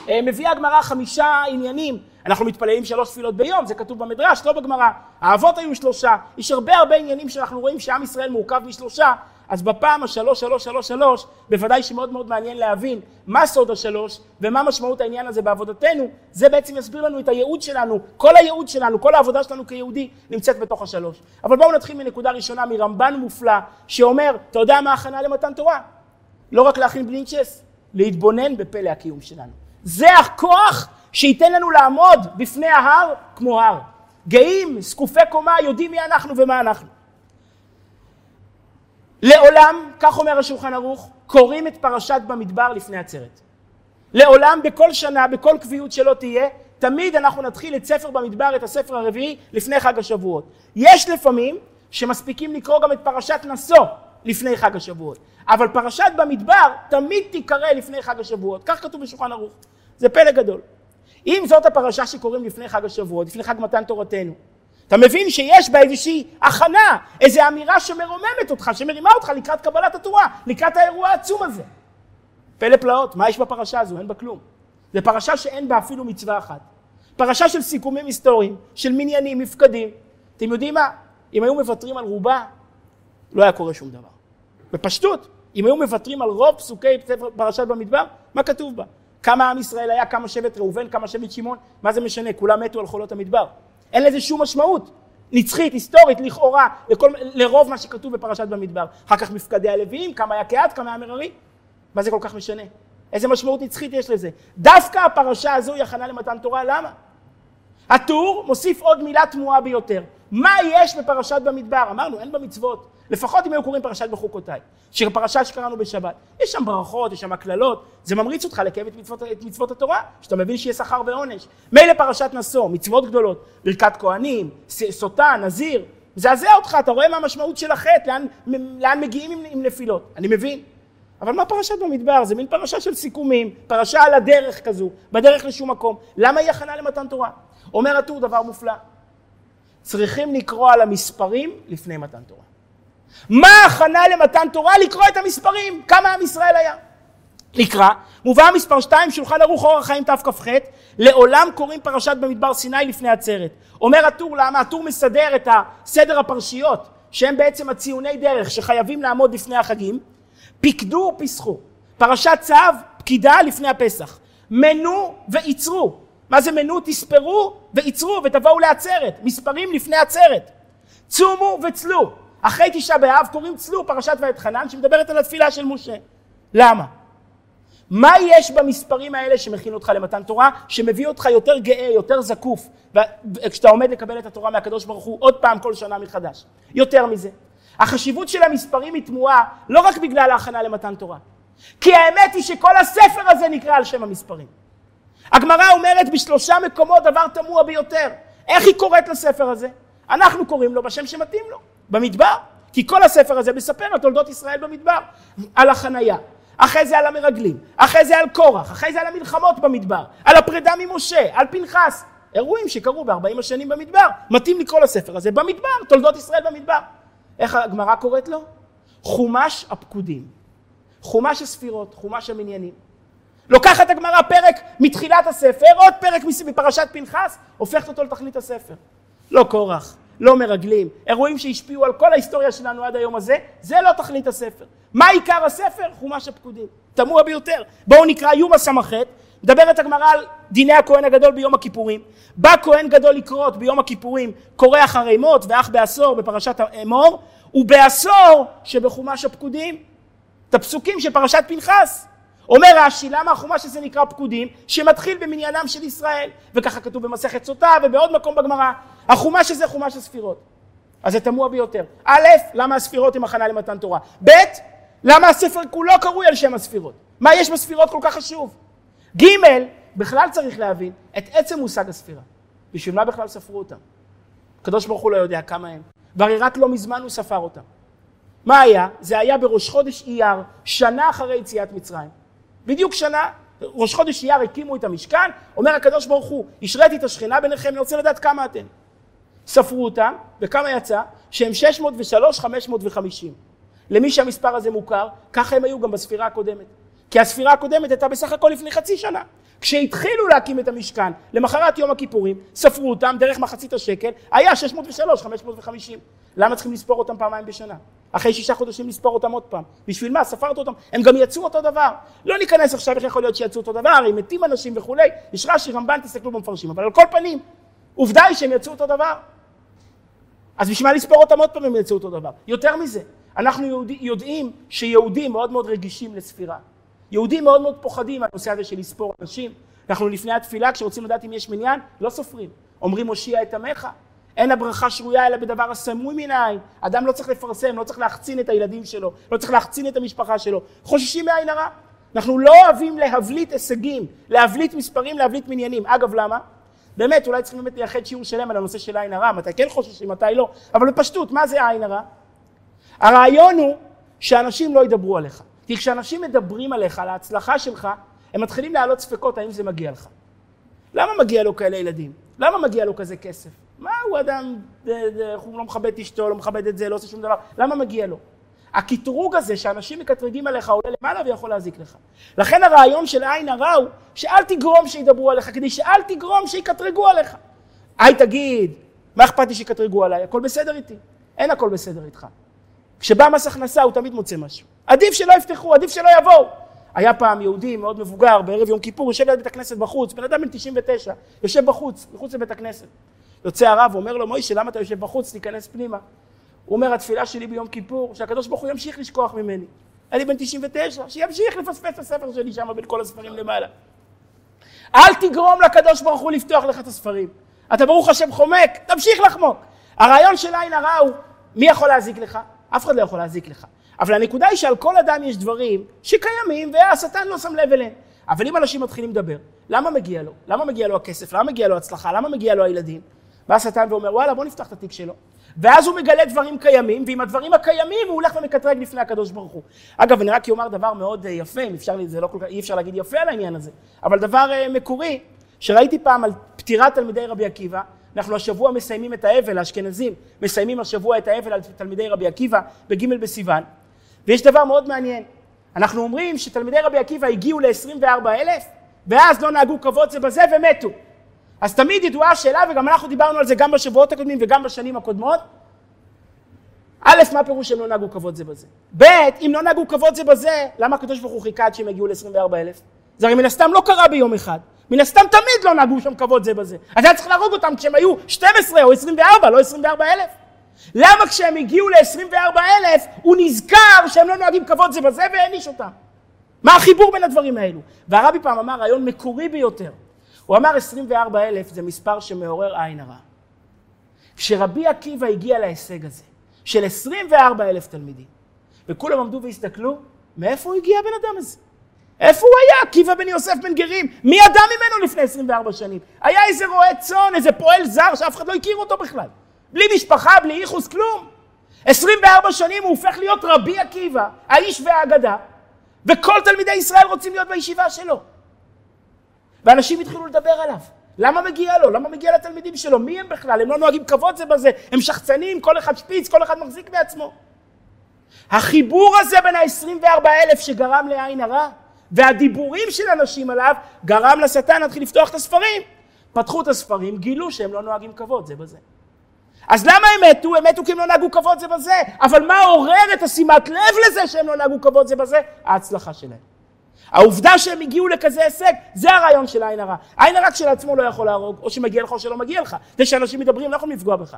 אה, מביאה הגמרא חמישה עניינים, אנחנו מתפללים שלוש תפילות ביום, זה כתוב במדרש, לא בגמרא. האבות היו שלושה, יש הרבה הרבה עניינים שאנחנו רואים שעם ישראל מורכב משלושה, אז בפעם השלוש, שלוש, שלוש, שלוש, בוודאי שמאוד מאוד מעניין להבין מה סוד השלוש ומה משמעות העניין הזה בעבודתנו, זה בעצם יסביר לנו את הייעוד שלנו, כל הייעוד שלנו, כל העבודה שלנו כיהודי נמצאת בתוך השלוש. אבל בואו נתחיל מנקודה ראשונה, מרמב"ן מופלא, שאומר, אתה יודע מה הכנה למתן תורה? לא רק להכין בלינצ'ס, להתבונן בפלא הקיום שלנו. זה הכוח שייתן לנו לעמוד בפני ההר כמו הר. גאים, זקופי קומה, יודעים מי אנחנו ומה אנחנו. לעולם, כך אומר השולחן ערוך, קוראים את פרשת במדבר לפני עצרת. לעולם, בכל שנה, בכל קביעות שלא תהיה, תמיד אנחנו נתחיל את ספר במדבר, את הספר הרביעי, לפני חג השבועות. יש לפעמים שמספיקים לקרוא גם את פרשת נשוא לפני חג השבועות. אבל פרשת במדבר תמיד תיקרא לפני חג השבועות. כך כתוב בשולחן ערוך. זה פלא גדול. אם זאת הפרשה שקוראים לפני חג השבועות, לפני חג מתן תורתנו, אתה מבין שיש בה איזושהי הכנה, איזו אמירה שמרוממת אותך, שמרימה אותך לקראת קבלת התורה, לקראת האירוע העצום הזה. פלא פלאות, מה יש בפרשה הזו? אין בה כלום. זו פרשה שאין בה אפילו מצווה אחת. פרשה של סיכומים היסטוריים, של מניינים, מפקדים. אתם יודעים מה? אם היו מוותרים על רובה, לא היה קורה שום דבר. בפשטות, אם היו מוותרים על רוב פסוקי פרשת במדבר, מה כתוב בה? כמה עם ישראל היה, כמה שבט ראובן, כמה שבט שמעון, מה זה משנה? כולם מתו על חולות המדבר. אין לזה שום משמעות. נצחית, היסטורית, לכאורה, לכל, לרוב מה שכתוב בפרשת במדבר. אחר כך מפקדי הלוויים, כמה היה קהת, כמה היה מררי. מה זה כל כך משנה? איזה משמעות נצחית יש לזה? דווקא הפרשה הזו היא הכנה למתן תורה, למה? הטור מוסיף עוד מילה תמוהה ביותר. מה יש בפרשת במדבר? אמרנו, אין בה מצוות. לפחות אם היו קוראים פרשת בחוקותיי, שפרשה שקראנו בשבת. יש שם ברכות, יש שם קללות, זה ממריץ אותך לקיים את מצוות, את מצוות התורה, שאתה מבין שיהיה שכר ועונש. מילא פרשת נשוא, מצוות גדולות, ברכת כהנים, סוטה, נזיר, מזעזע אותך, אתה רואה מה המשמעות של החטא, לאן, לאן מגיעים עם, עם נפילות, אני מבין. אבל מה פרשת במדבר? זה מין פרשה של סיכומים, פרשה על הדרך כזו, בדרך לשום מקום. למה היא הכנה למתן תורה? אומר הטור דבר מופלא. צריכים לקרוא על המספרים לפני מתן תורה. מה ההכנה למתן תורה? לקרוא את המספרים, כמה עם ישראל היה. נקרא, מובא מספר 2, שולחן ערוך אורח חיים תכ"ח, לעולם קוראים פרשת במדבר סיני לפני עצרת. אומר הטור, למה? הטור מסדר את סדר הפרשיות, שהם בעצם הציוני דרך שחייבים לעמוד לפני החגים. פיקדו ופסחו. פרשת צו, פקידה לפני הפסח. מנו ועיצרו. מה זה מנו? תספרו ועיצרו ותבואו לעצרת. מספרים לפני עצרת. צומו וצלו. אחרי תשעה באב קוראים צלו פרשת ואתחנן שמדברת על התפילה של משה. למה? מה יש במספרים האלה שמכין אותך למתן תורה, שמביא אותך יותר גאה, יותר זקוף, כשאתה עומד לקבל את התורה מהקדוש ברוך הוא עוד פעם כל שנה מחדש. יותר מזה. החשיבות של המספרים היא תמוהה לא רק בגלל ההכנה למתן תורה, כי האמת היא שכל הספר הזה נקרא על שם המספרים. הגמרא אומרת בשלושה מקומות דבר תמוה ביותר. איך היא קוראת לספר הזה? אנחנו קוראים לו בשם שמתאים לו. במדבר. כי כל הספר הזה מספר על תולדות ישראל במדבר, על החנייה. אחרי זה על המרגלים, אחרי זה על קורח, אחרי זה על המלחמות במדבר, על הפרידה ממשה, על פנחס. אירועים שקרו בארבעים השנים במדבר. מתאים לקרוא לספר הזה במדבר, תולדות ישראל במדבר. איך הגמרא קוראת לו? חומש הפקודים. חומש הספירות, חומש המניינים. לוקחת הגמרא פרק מתחילת הספר, עוד פרק מפרשת פנחס, הופכת אותו לתכלית הספר. לא קורח, לא מרגלים, אירועים שהשפיעו על כל ההיסטוריה שלנו עד היום הזה, זה לא תכלית הספר. מה עיקר הספר? חומש הפקודים. תמוה ביותר. בואו נקרא יומא ס"ח, מדברת הגמרא על דיני הכהן הגדול ביום הכיפורים. בא כהן גדול לקרות ביום הכיפורים, קורא אחרי מות ואח בעשור בפרשת אמור, ובעשור שבחומש הפקודים. את הפסוקים של פרשת פנחס. אומר רש"י, למה החומש הזה נקרא פקודים? שמתחיל במניינם של ישראל. וככה כתוב במסכת סוטה ובעוד מקום בגמרא. החומש הזה חומש הספירות. אז זה תמוה ביותר. א', למה הספירות הן הכנה למתן תורה? ב', למה הספר כולו קרוי על שם הספירות? מה יש בספירות כל כך חשוב? ג', בכלל צריך להבין את עצם מושג הספירה. בשביל מה בכלל ספרו אותם? הקדוש ברוך הוא לא יודע כמה הם. והרי רק לא מזמן הוא ספר אותם. מה היה? זה היה בראש חודש אייר, שנה אחרי יציאת מצרים. בדיוק שנה, ראש חודש אייר הקימו את המשכן, אומר הקדוש ברוך הוא, השריתי את השכינה ביניכם, אני רוצה לדעת כמה אתם. ספרו אותם, וכמה יצא? שהם 603, 550. למי שהמספר הזה מוכר, ככה הם היו גם בספירה הקודמת. כי הספירה הקודמת הייתה בסך הכל לפני חצי שנה. כשהתחילו להקים את המשכן, למחרת יום הכיפורים, ספרו אותם דרך מחצית השקל, היה 603, 550. למה צריכים לספור אותם פעמיים בשנה? אחרי שישה חודשים לספור אותם עוד פעם. בשביל מה? ספרת אותם. הם גם יצאו אותו דבר. לא ניכנס עכשיו איך יכול להיות שיצאו אותו דבר, אם מתים אנשים וכולי, יש רש"י, רמב"ן, תסתכלו במפרשים. אבל על כל פנים, עובדה היא שהם יצאו אותו דבר. אז בשביל מה לספור אותם עוד פעם אם יצאו אותו דבר? יותר מזה, אנחנו יודע, יודעים שיהודים מאוד מאוד רגישים לספירה. יהודים מאוד מאוד פוחדים מהנושא הזה של לספור אנשים. אנחנו לפני התפילה, כשרוצים לדעת אם יש מניין, לא סופרים. אומרים הושיע את עמך. אין הברכה שרויה אלא בדבר הסמוי מן העין. אדם לא צריך לפרסם, לא צריך להחצין את הילדים שלו, לא צריך להחצין את המשפחה שלו. חוששים מעין הרע. אנחנו לא אוהבים להבליט הישגים, להבליט מספרים, להבליט מניינים. אגב, למה? באמת, אולי צריכים באמת לייחד שיעור שלם על הנושא של עין הרע, מתי כן חוששים, מתי לא. אבל בפשטות, מה זה עין הרע? הרעיון הוא שאנשים לא ידברו עליך. כי כשאנשים מדברים עליך, על ההצלחה שלך, הם מתחילים להעלות ספקות האם זה מגיע לך. למה מגיע לו כאלה ילדים? למה מגיע לו כזה כסף? מה הוא אדם, הוא לא מכבד את אשתו, לא מכבד את זה, לא עושה שום דבר, למה מגיע לו? הקטרוג הזה שאנשים מקטרגים עליך עולה למעלה ויכול להזיק לך. לכן הרעיון של עין הרע הוא שאל תגרום שידברו עליך, כדי שאל תגרום שיקטרגו עליך. היי תגיד, מה אכפת לי שיקטרגו עליי? הכל בסדר איתי. אין הכל בסדר איתך. כשבא מס הכנסה הוא תמיד מוצא משהו. עדיף שלא יפתחו, עדיף שלא יבואו. היה פעם יהודי מאוד מבוגר בערב יום כיפור, יושב ליד בית הכנסת בחוץ, בן אדם בן 99, יושב בחוץ, מחוץ לבית הכנסת. יוצא הרב, אומר לו, מוישה, למה אתה יושב בחוץ? תיכנס פנימה. הוא אומר, התפילה שלי ביום כיפור, שהקדוש ברוך הוא ימשיך לשכוח ממני. אני בן 99, שימשיך לפספס את הספר שלי שם בין כל הספרים למעלה. אל תגרום לקדוש ברוך הוא לפתוח לך את הספרים. אתה ברוך השם חומק, תמשיך לחמוק. הרעיון של עין הרע הוא, מי יכול להזיק לך? אף אחד לא יכול להזיק לך. אבל הנקודה היא שעל כל אדם יש דברים שקיימים והשטן לא שם לב אליהם. אבל אם אנשים מתחילים לדבר, למה מגיע לו? למה מגיע לו הכסף? למה מגיע לו הצלחה? למה מגיע לו הילדים? בא השטן ואומר, וואלה, בוא נפתח את התיק שלו. ואז הוא מגלה דברים קיימים, ועם הדברים הקיימים הוא הולך ומקטרג לפני הקדוש ברוך הוא. אגב, אני רק אומר דבר מאוד אה, יפה, אם אפשר, זה לא כל כך, אי אפשר להגיד יפה על העניין הזה, אבל דבר uh, מקורי, שראיתי פעם על פטירת תלמידי רבי עקיבא, אנחנו השבוע מסיימים את האבל, האשכנזים מסיימים השבוע את האבל על תלמידי רבי עקיבא בג' בסיוון, ויש דבר מאוד מעניין. אנחנו אומרים שתלמידי רבי עקיבא הגיעו ל-24 אלף, ואז לא נהגו כבוד זה בזה ומתו. אז תמיד ידועה השאלה, וגם אנחנו דיברנו על זה גם בשבועות הקודמים וגם בשנים הקודמות. א', מה פירוש שהם לא נהגו כבוד זה בזה? ב', אם לא נהגו כבוד זה בזה, למה הקדוש ברוך הוא חיכה עד שהם יגיעו ל-24 אלף? זה הרי מן הסתם לא קרה ביום אחד. מן הסתם תמיד לא נהגו שם כבוד זה בזה. אז היה צריך להרוג אותם כשהם היו 12 או 24, לא 24 אלף. למה כשהם הגיעו ל-24 אלף, הוא נזכר שהם לא נוהגים כבוד זה בזה והעניש אותם? מה החיבור בין הדברים האלו? והרבי פעם אמר רעיון מקורי ביותר. הוא אמר 24 אלף זה מספר שמעורר עין הרע. כשרבי עקיבא הגיע להישג הזה, של 24 אלף תלמידים, וכולם עמדו והסתכלו, מאיפה הגיע הבן אדם הזה? איפה הוא היה? עקיבא בן יוסף בן גרים. מי ידע ממנו לפני 24 שנים? היה איזה רועה צאן, איזה פועל זר שאף אחד לא הכיר אותו בכלל. בלי משפחה, בלי ייחוס, כלום. 24 שנים הוא הופך להיות רבי עקיבא, האיש והאגדה, וכל תלמידי ישראל רוצים להיות בישיבה שלו. ואנשים התחילו לדבר עליו. למה מגיע לו? למה מגיע לתלמידים שלו? מי הם בכלל? הם לא נוהגים כבוד זה בזה, הם שחצנים, כל אחד שפיץ, כל אחד מחזיק בעצמו. החיבור הזה בין ה-24 אלף שגרם לעין הרע, והדיבורים של אנשים עליו, גרם לשטן להתחיל לפתוח את הספרים. פתחו את הספרים, גילו שהם לא נוהגים כבוד זה בזה. אז למה הם מתו? הם מתו כי הם לא נהגו כבוד זה בזה. אבל מה עורר את השימת לב לזה שהם לא נהגו כבוד זה בזה? ההצלחה שלהם. העובדה שהם הגיעו לכזה הישג, זה הרעיון של עין הרע. עין הרע כשלעצמו לא יכול להרוג, או שמגיע לך או שלא מגיע לך. זה שאנשים מדברים, לא יכולים לפגוע בך.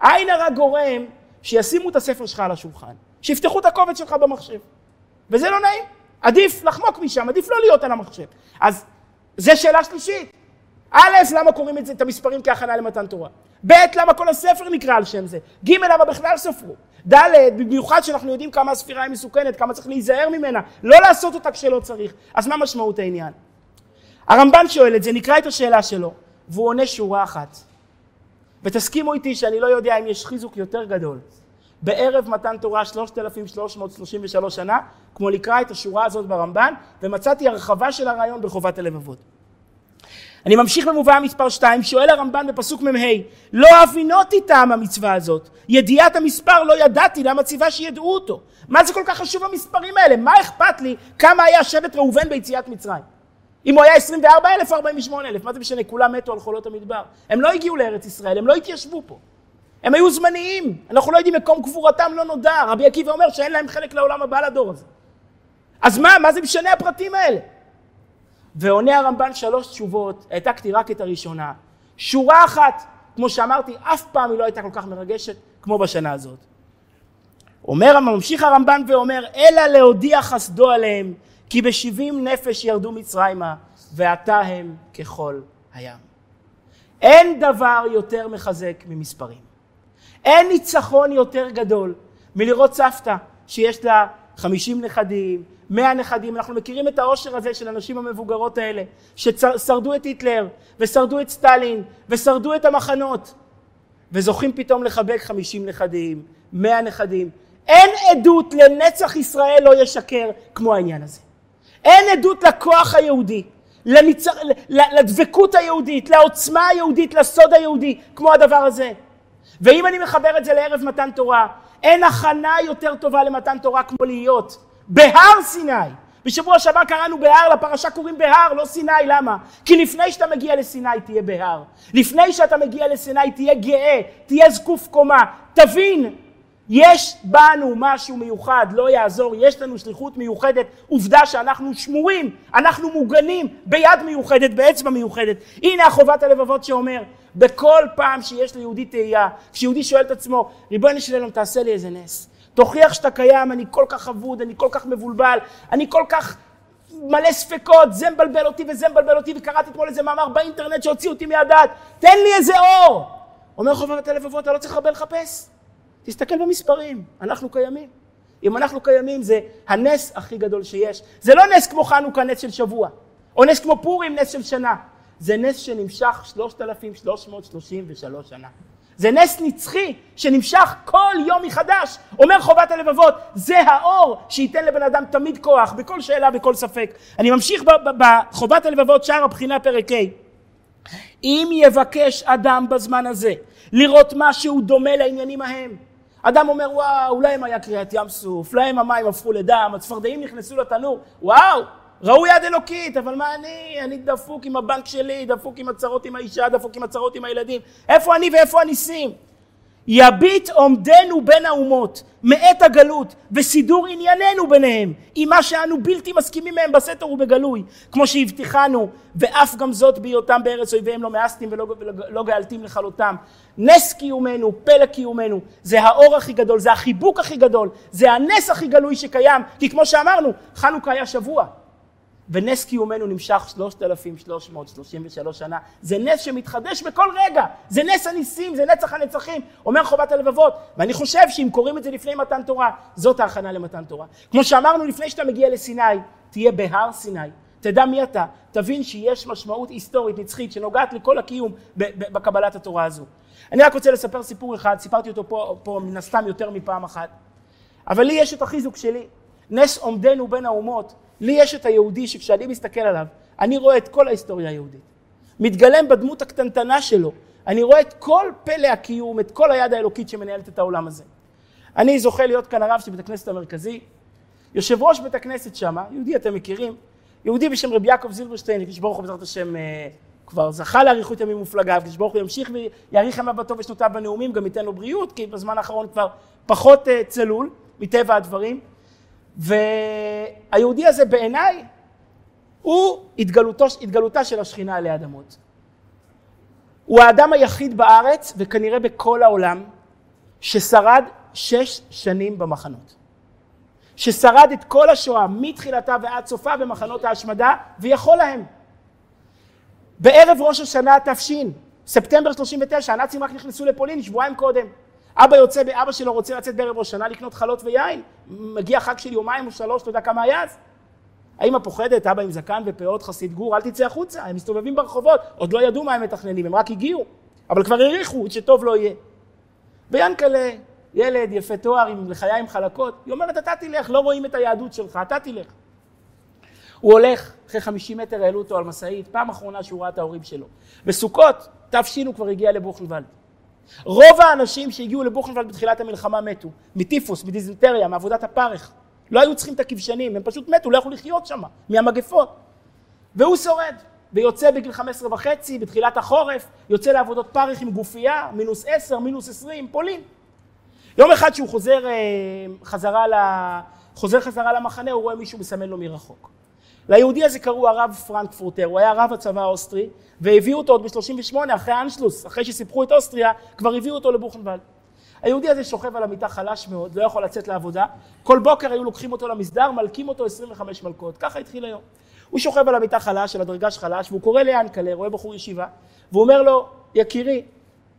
עין הרע גורם שישימו את הספר שלך על השולחן, שיפתחו את הקובץ שלך במחשב. וזה לא נעים. עדיף לחמוק משם, עדיף לא להיות על המחשב. אז זה שאלה שלישית. א', למה קוראים את, זה, את המספרים כהכנה למתן תורה? ב', למה כל הספר נקרא על שם זה? ג', למה בכלל ספרו? ד', במיוחד שאנחנו יודעים כמה הספירה היא מסוכנת, כמה צריך להיזהר ממנה, לא לעשות אותה כשלא צריך. אז מה משמעות העניין? הרמב"ן שואל את זה, נקרא את השאלה שלו, והוא עונה שורה אחת. ותסכימו איתי שאני לא יודע אם יש חיזוק יותר גדול בערב מתן תורה 3,333 שנה, כמו לקרוא את השורה הזאת ברמב"ן, ומצאתי הרחבה של הרעיון בחובת הלבבות. אני ממשיך במובאה מספר 2, שואל הרמב"ן בפסוק מ"ה, לא הבינותי טעם המצווה הזאת, ידיעת המספר לא ידעתי, למה ציווה שידעו אותו? מה זה כל כך חשוב המספרים האלה? מה אכפת לי כמה היה שבט ראובן ביציאת מצרים? אם הוא היה 24,000 או 48,000, מה זה משנה? כולם מתו על חולות המדבר. הם לא הגיעו לארץ ישראל, הם לא התיישבו פה. הם היו זמניים, אנחנו לא יודעים מקום קבורתם לא נודע. רבי עקיבא אומר שאין להם חלק לעולם הבא לדור הזה. אז מה, מה זה משנה הפרטים האלה? ועונה הרמב"ן שלוש תשובות, העתקתי רק את הראשונה. שורה אחת, כמו שאמרתי, אף פעם היא לא הייתה כל כך מרגשת כמו בשנה הזאת. אומר, ממשיך הרמב"ן ואומר, אלא להודיע חסדו עליהם, כי בשבעים נפש ירדו מצרימה, ועתה הם ככל הים. אין דבר יותר מחזק ממספרים. אין ניצחון יותר גדול מלראות סבתא שיש לה חמישים נכדים, מאה נכדים, אנחנו מכירים את העושר הזה של הנשים המבוגרות האלה, ששרדו את היטלר, ושרדו את סטלין, ושרדו את המחנות, וזוכים פתאום לחבק חמישים נכדים, מאה נכדים. אין עדות לנצח ישראל לא ישקר כמו העניין הזה. אין עדות לכוח היהודי, לניצ... לדבקות היהודית, לעוצמה היהודית, לסוד היהודי, כמו הדבר הזה. ואם אני מחבר את זה לערב מתן תורה, אין הכנה יותר טובה למתן תורה כמו להיות בהר סיני. בשבוע שעבר קראנו בהר, לפרשה קוראים בהר, לא סיני, למה? כי לפני שאתה מגיע לסיני תהיה בהר. לפני שאתה מגיע לסיני תהיה גאה, תהיה זקוף קומה. תבין, יש בנו משהו מיוחד, לא יעזור, יש לנו שליחות מיוחדת, עובדה שאנחנו שמורים, אנחנו מוגנים ביד מיוחדת, באצבע מיוחדת. הנה החובת הלבבות שאומר, בכל פעם שיש ליהודי תהייה, כשיהודי שואל את עצמו, ריבונו של עולם תעשה לי איזה נס, תוכיח שאתה קיים, אני כל כך אבוד, אני כל כך מבולבל, אני כל כך מלא ספקות, זה מבלבל אותי וזה מבלבל אותי, וקראתי אתמול איזה מאמר באינטרנט שהוציא אותי מהדעת, תן לי איזה אור! אומר חובת הלבבות, אתה לא צריך הרבה לחפש. תסתכל במספרים, אנחנו קיימים. אם אנחנו קיימים זה הנס הכי גדול שיש. זה לא נס כמו חנוכה, נס של שבוע, או נס כמו פורים, נס של שנה. זה נס שנמשך 3,333 שנה. זה נס נצחי שנמשך כל יום מחדש. אומר חובת הלבבות, זה האור שייתן לבן אדם תמיד כוח, בכל שאלה, בכל ספק. אני ממשיך בחובת הלבבות, שער הבחינה פרק ה'. אם יבקש אדם בזמן הזה לראות משהו דומה לעניינים ההם, אדם אומר וואו, אולי אם היה קריאת ים סוף, להם המים הפכו לדם, הצפרדעים נכנסו לתנור, וואו, ראו יד אלוקית, אבל מה אני? אני דפוק עם הבנק שלי, דפוק עם הצרות עם האישה, דפוק עם הצרות עם הילדים. איפה אני ואיפה הניסים? יביט עומדנו בין האומות מאת הגלות וסידור ענייננו ביניהם עם מה שאנו בלתי מסכימים מהם בסתר ובגלוי כמו שהבטיחנו ואף גם זאת בהיותם בארץ אויביהם לא מאסתים ולא לא גאלתים לכלותם נס קיומנו פלא קיומנו זה האור הכי גדול זה החיבוק הכי גדול זה הנס הכי גלוי שקיים כי כמו שאמרנו חנוכה היה שבוע ונס קיומנו נמשך 3,333 שנה. זה נס שמתחדש בכל רגע. זה נס הניסים, זה נצח הנצחים. אומר חובת הלבבות. ואני חושב שאם קוראים את זה לפני מתן תורה, זאת ההכנה למתן תורה. כמו שאמרנו, לפני שאתה מגיע לסיני, תהיה בהר סיני. תדע מי אתה, תבין שיש משמעות היסטורית נצחית שנוגעת לכל הקיום בקבלת התורה הזו. אני רק רוצה לספר סיפור אחד, סיפרתי אותו פה, פה מן הסתם יותר מפעם אחת, אבל לי יש את החיזוק שלי. נס עומדנו בין האומות לי יש את היהודי שכשאני מסתכל עליו, אני רואה את כל ההיסטוריה היהודית. מתגלם בדמות הקטנטנה שלו. אני רואה את כל פלא הקיום, את כל היד האלוקית שמנהלת את העולם הזה. אני זוכה להיות כאן הרב של בית הכנסת המרכזי. יושב ראש בית הכנסת שם, יהודי אתם מכירים, יהודי בשם רבי יעקב זילברשטיין, הקדוש ברוך הוא בעזרת השם אה, כבר זכה לאריכות ימים מופלגה, הקדוש ברוך הוא ימשיך ויאריך ימיו בטוב ושנותיו בנאומים, גם ייתן לו בריאות, כי בזמן האחרון כבר פחות אה, צלול, מטבע הדברים. והיהודי הזה בעיניי הוא התגלותו, התגלותה של השכינה עלי אדמות. הוא האדם היחיד בארץ, וכנראה בכל העולם, ששרד שש שנים במחנות. ששרד את כל השואה מתחילתה ועד סופה במחנות ההשמדה, ויכול להם. בערב ראש השנה תש, ספטמבר 39, הנאצים רק נכנסו לפולין שבועיים קודם. אבא יוצא, אבא שלו רוצה לצאת בערב ראש השנה לקנות חלות ויין. מגיע חג של יומיים או שלוש, אתה יודע כמה היה אז? האמא פוחדת, אבא עם זקן ופאות, חסיד גור, אל תצא החוצה, הם מסתובבים ברחובות, עוד לא ידעו מה הם מתכננים, הם רק הגיעו, אבל כבר העריכו שטוב לא יהיה. ויענקלה, ילד יפה תואר עם לחיים חלקות, היא אומרת, אתה תלך, לא רואים את היהדות שלך, אתה תלך. הוא הולך, אחרי 50 מטר העלו אותו על משאית, פעם אחרונה שהוא ראה את ההורים שלו. בסוכות, תש הוא כבר הגיע לבוכנוולד. רוב האנשים שהגיעו לבוכנוולד בתחילת המלחמה מתו, מטיפוס, מדיזנטריה, מעבודת הפרך. לא היו צריכים את הכבשנים, הם פשוט מתו, לא יכלו לחיות שם, מהמגפות. והוא שורד, ויוצא בגיל 15 וחצי, בתחילת החורף, יוצא לעבודות פרך עם גופייה, מינוס 10, מינוס 20, פולין. יום אחד שהוא חוזר אה, חזרה. חוזר חזרה למחנה, הוא רואה מישהו מסמן לו מרחוק. ליהודי הזה קראו הרב פרנקפורטר, הוא היה רב הצבא האוסטרי, והביאו אותו עוד ב-38, אחרי אנשלוס, אחרי שסיפחו את אוסטריה, כבר הביאו אותו לבוכנוולד. היהודי הזה שוכב על המיטה חלש מאוד, לא יכול לצאת לעבודה, כל בוקר היו לוקחים אותו למסדר, מלקים אותו 25 מלקות, ככה התחיל היום. הוא שוכב על המיטה חלש, על הדרגש חלש, והוא קורא ליענקלה, רואה בחור ישיבה, והוא אומר לו, יקירי,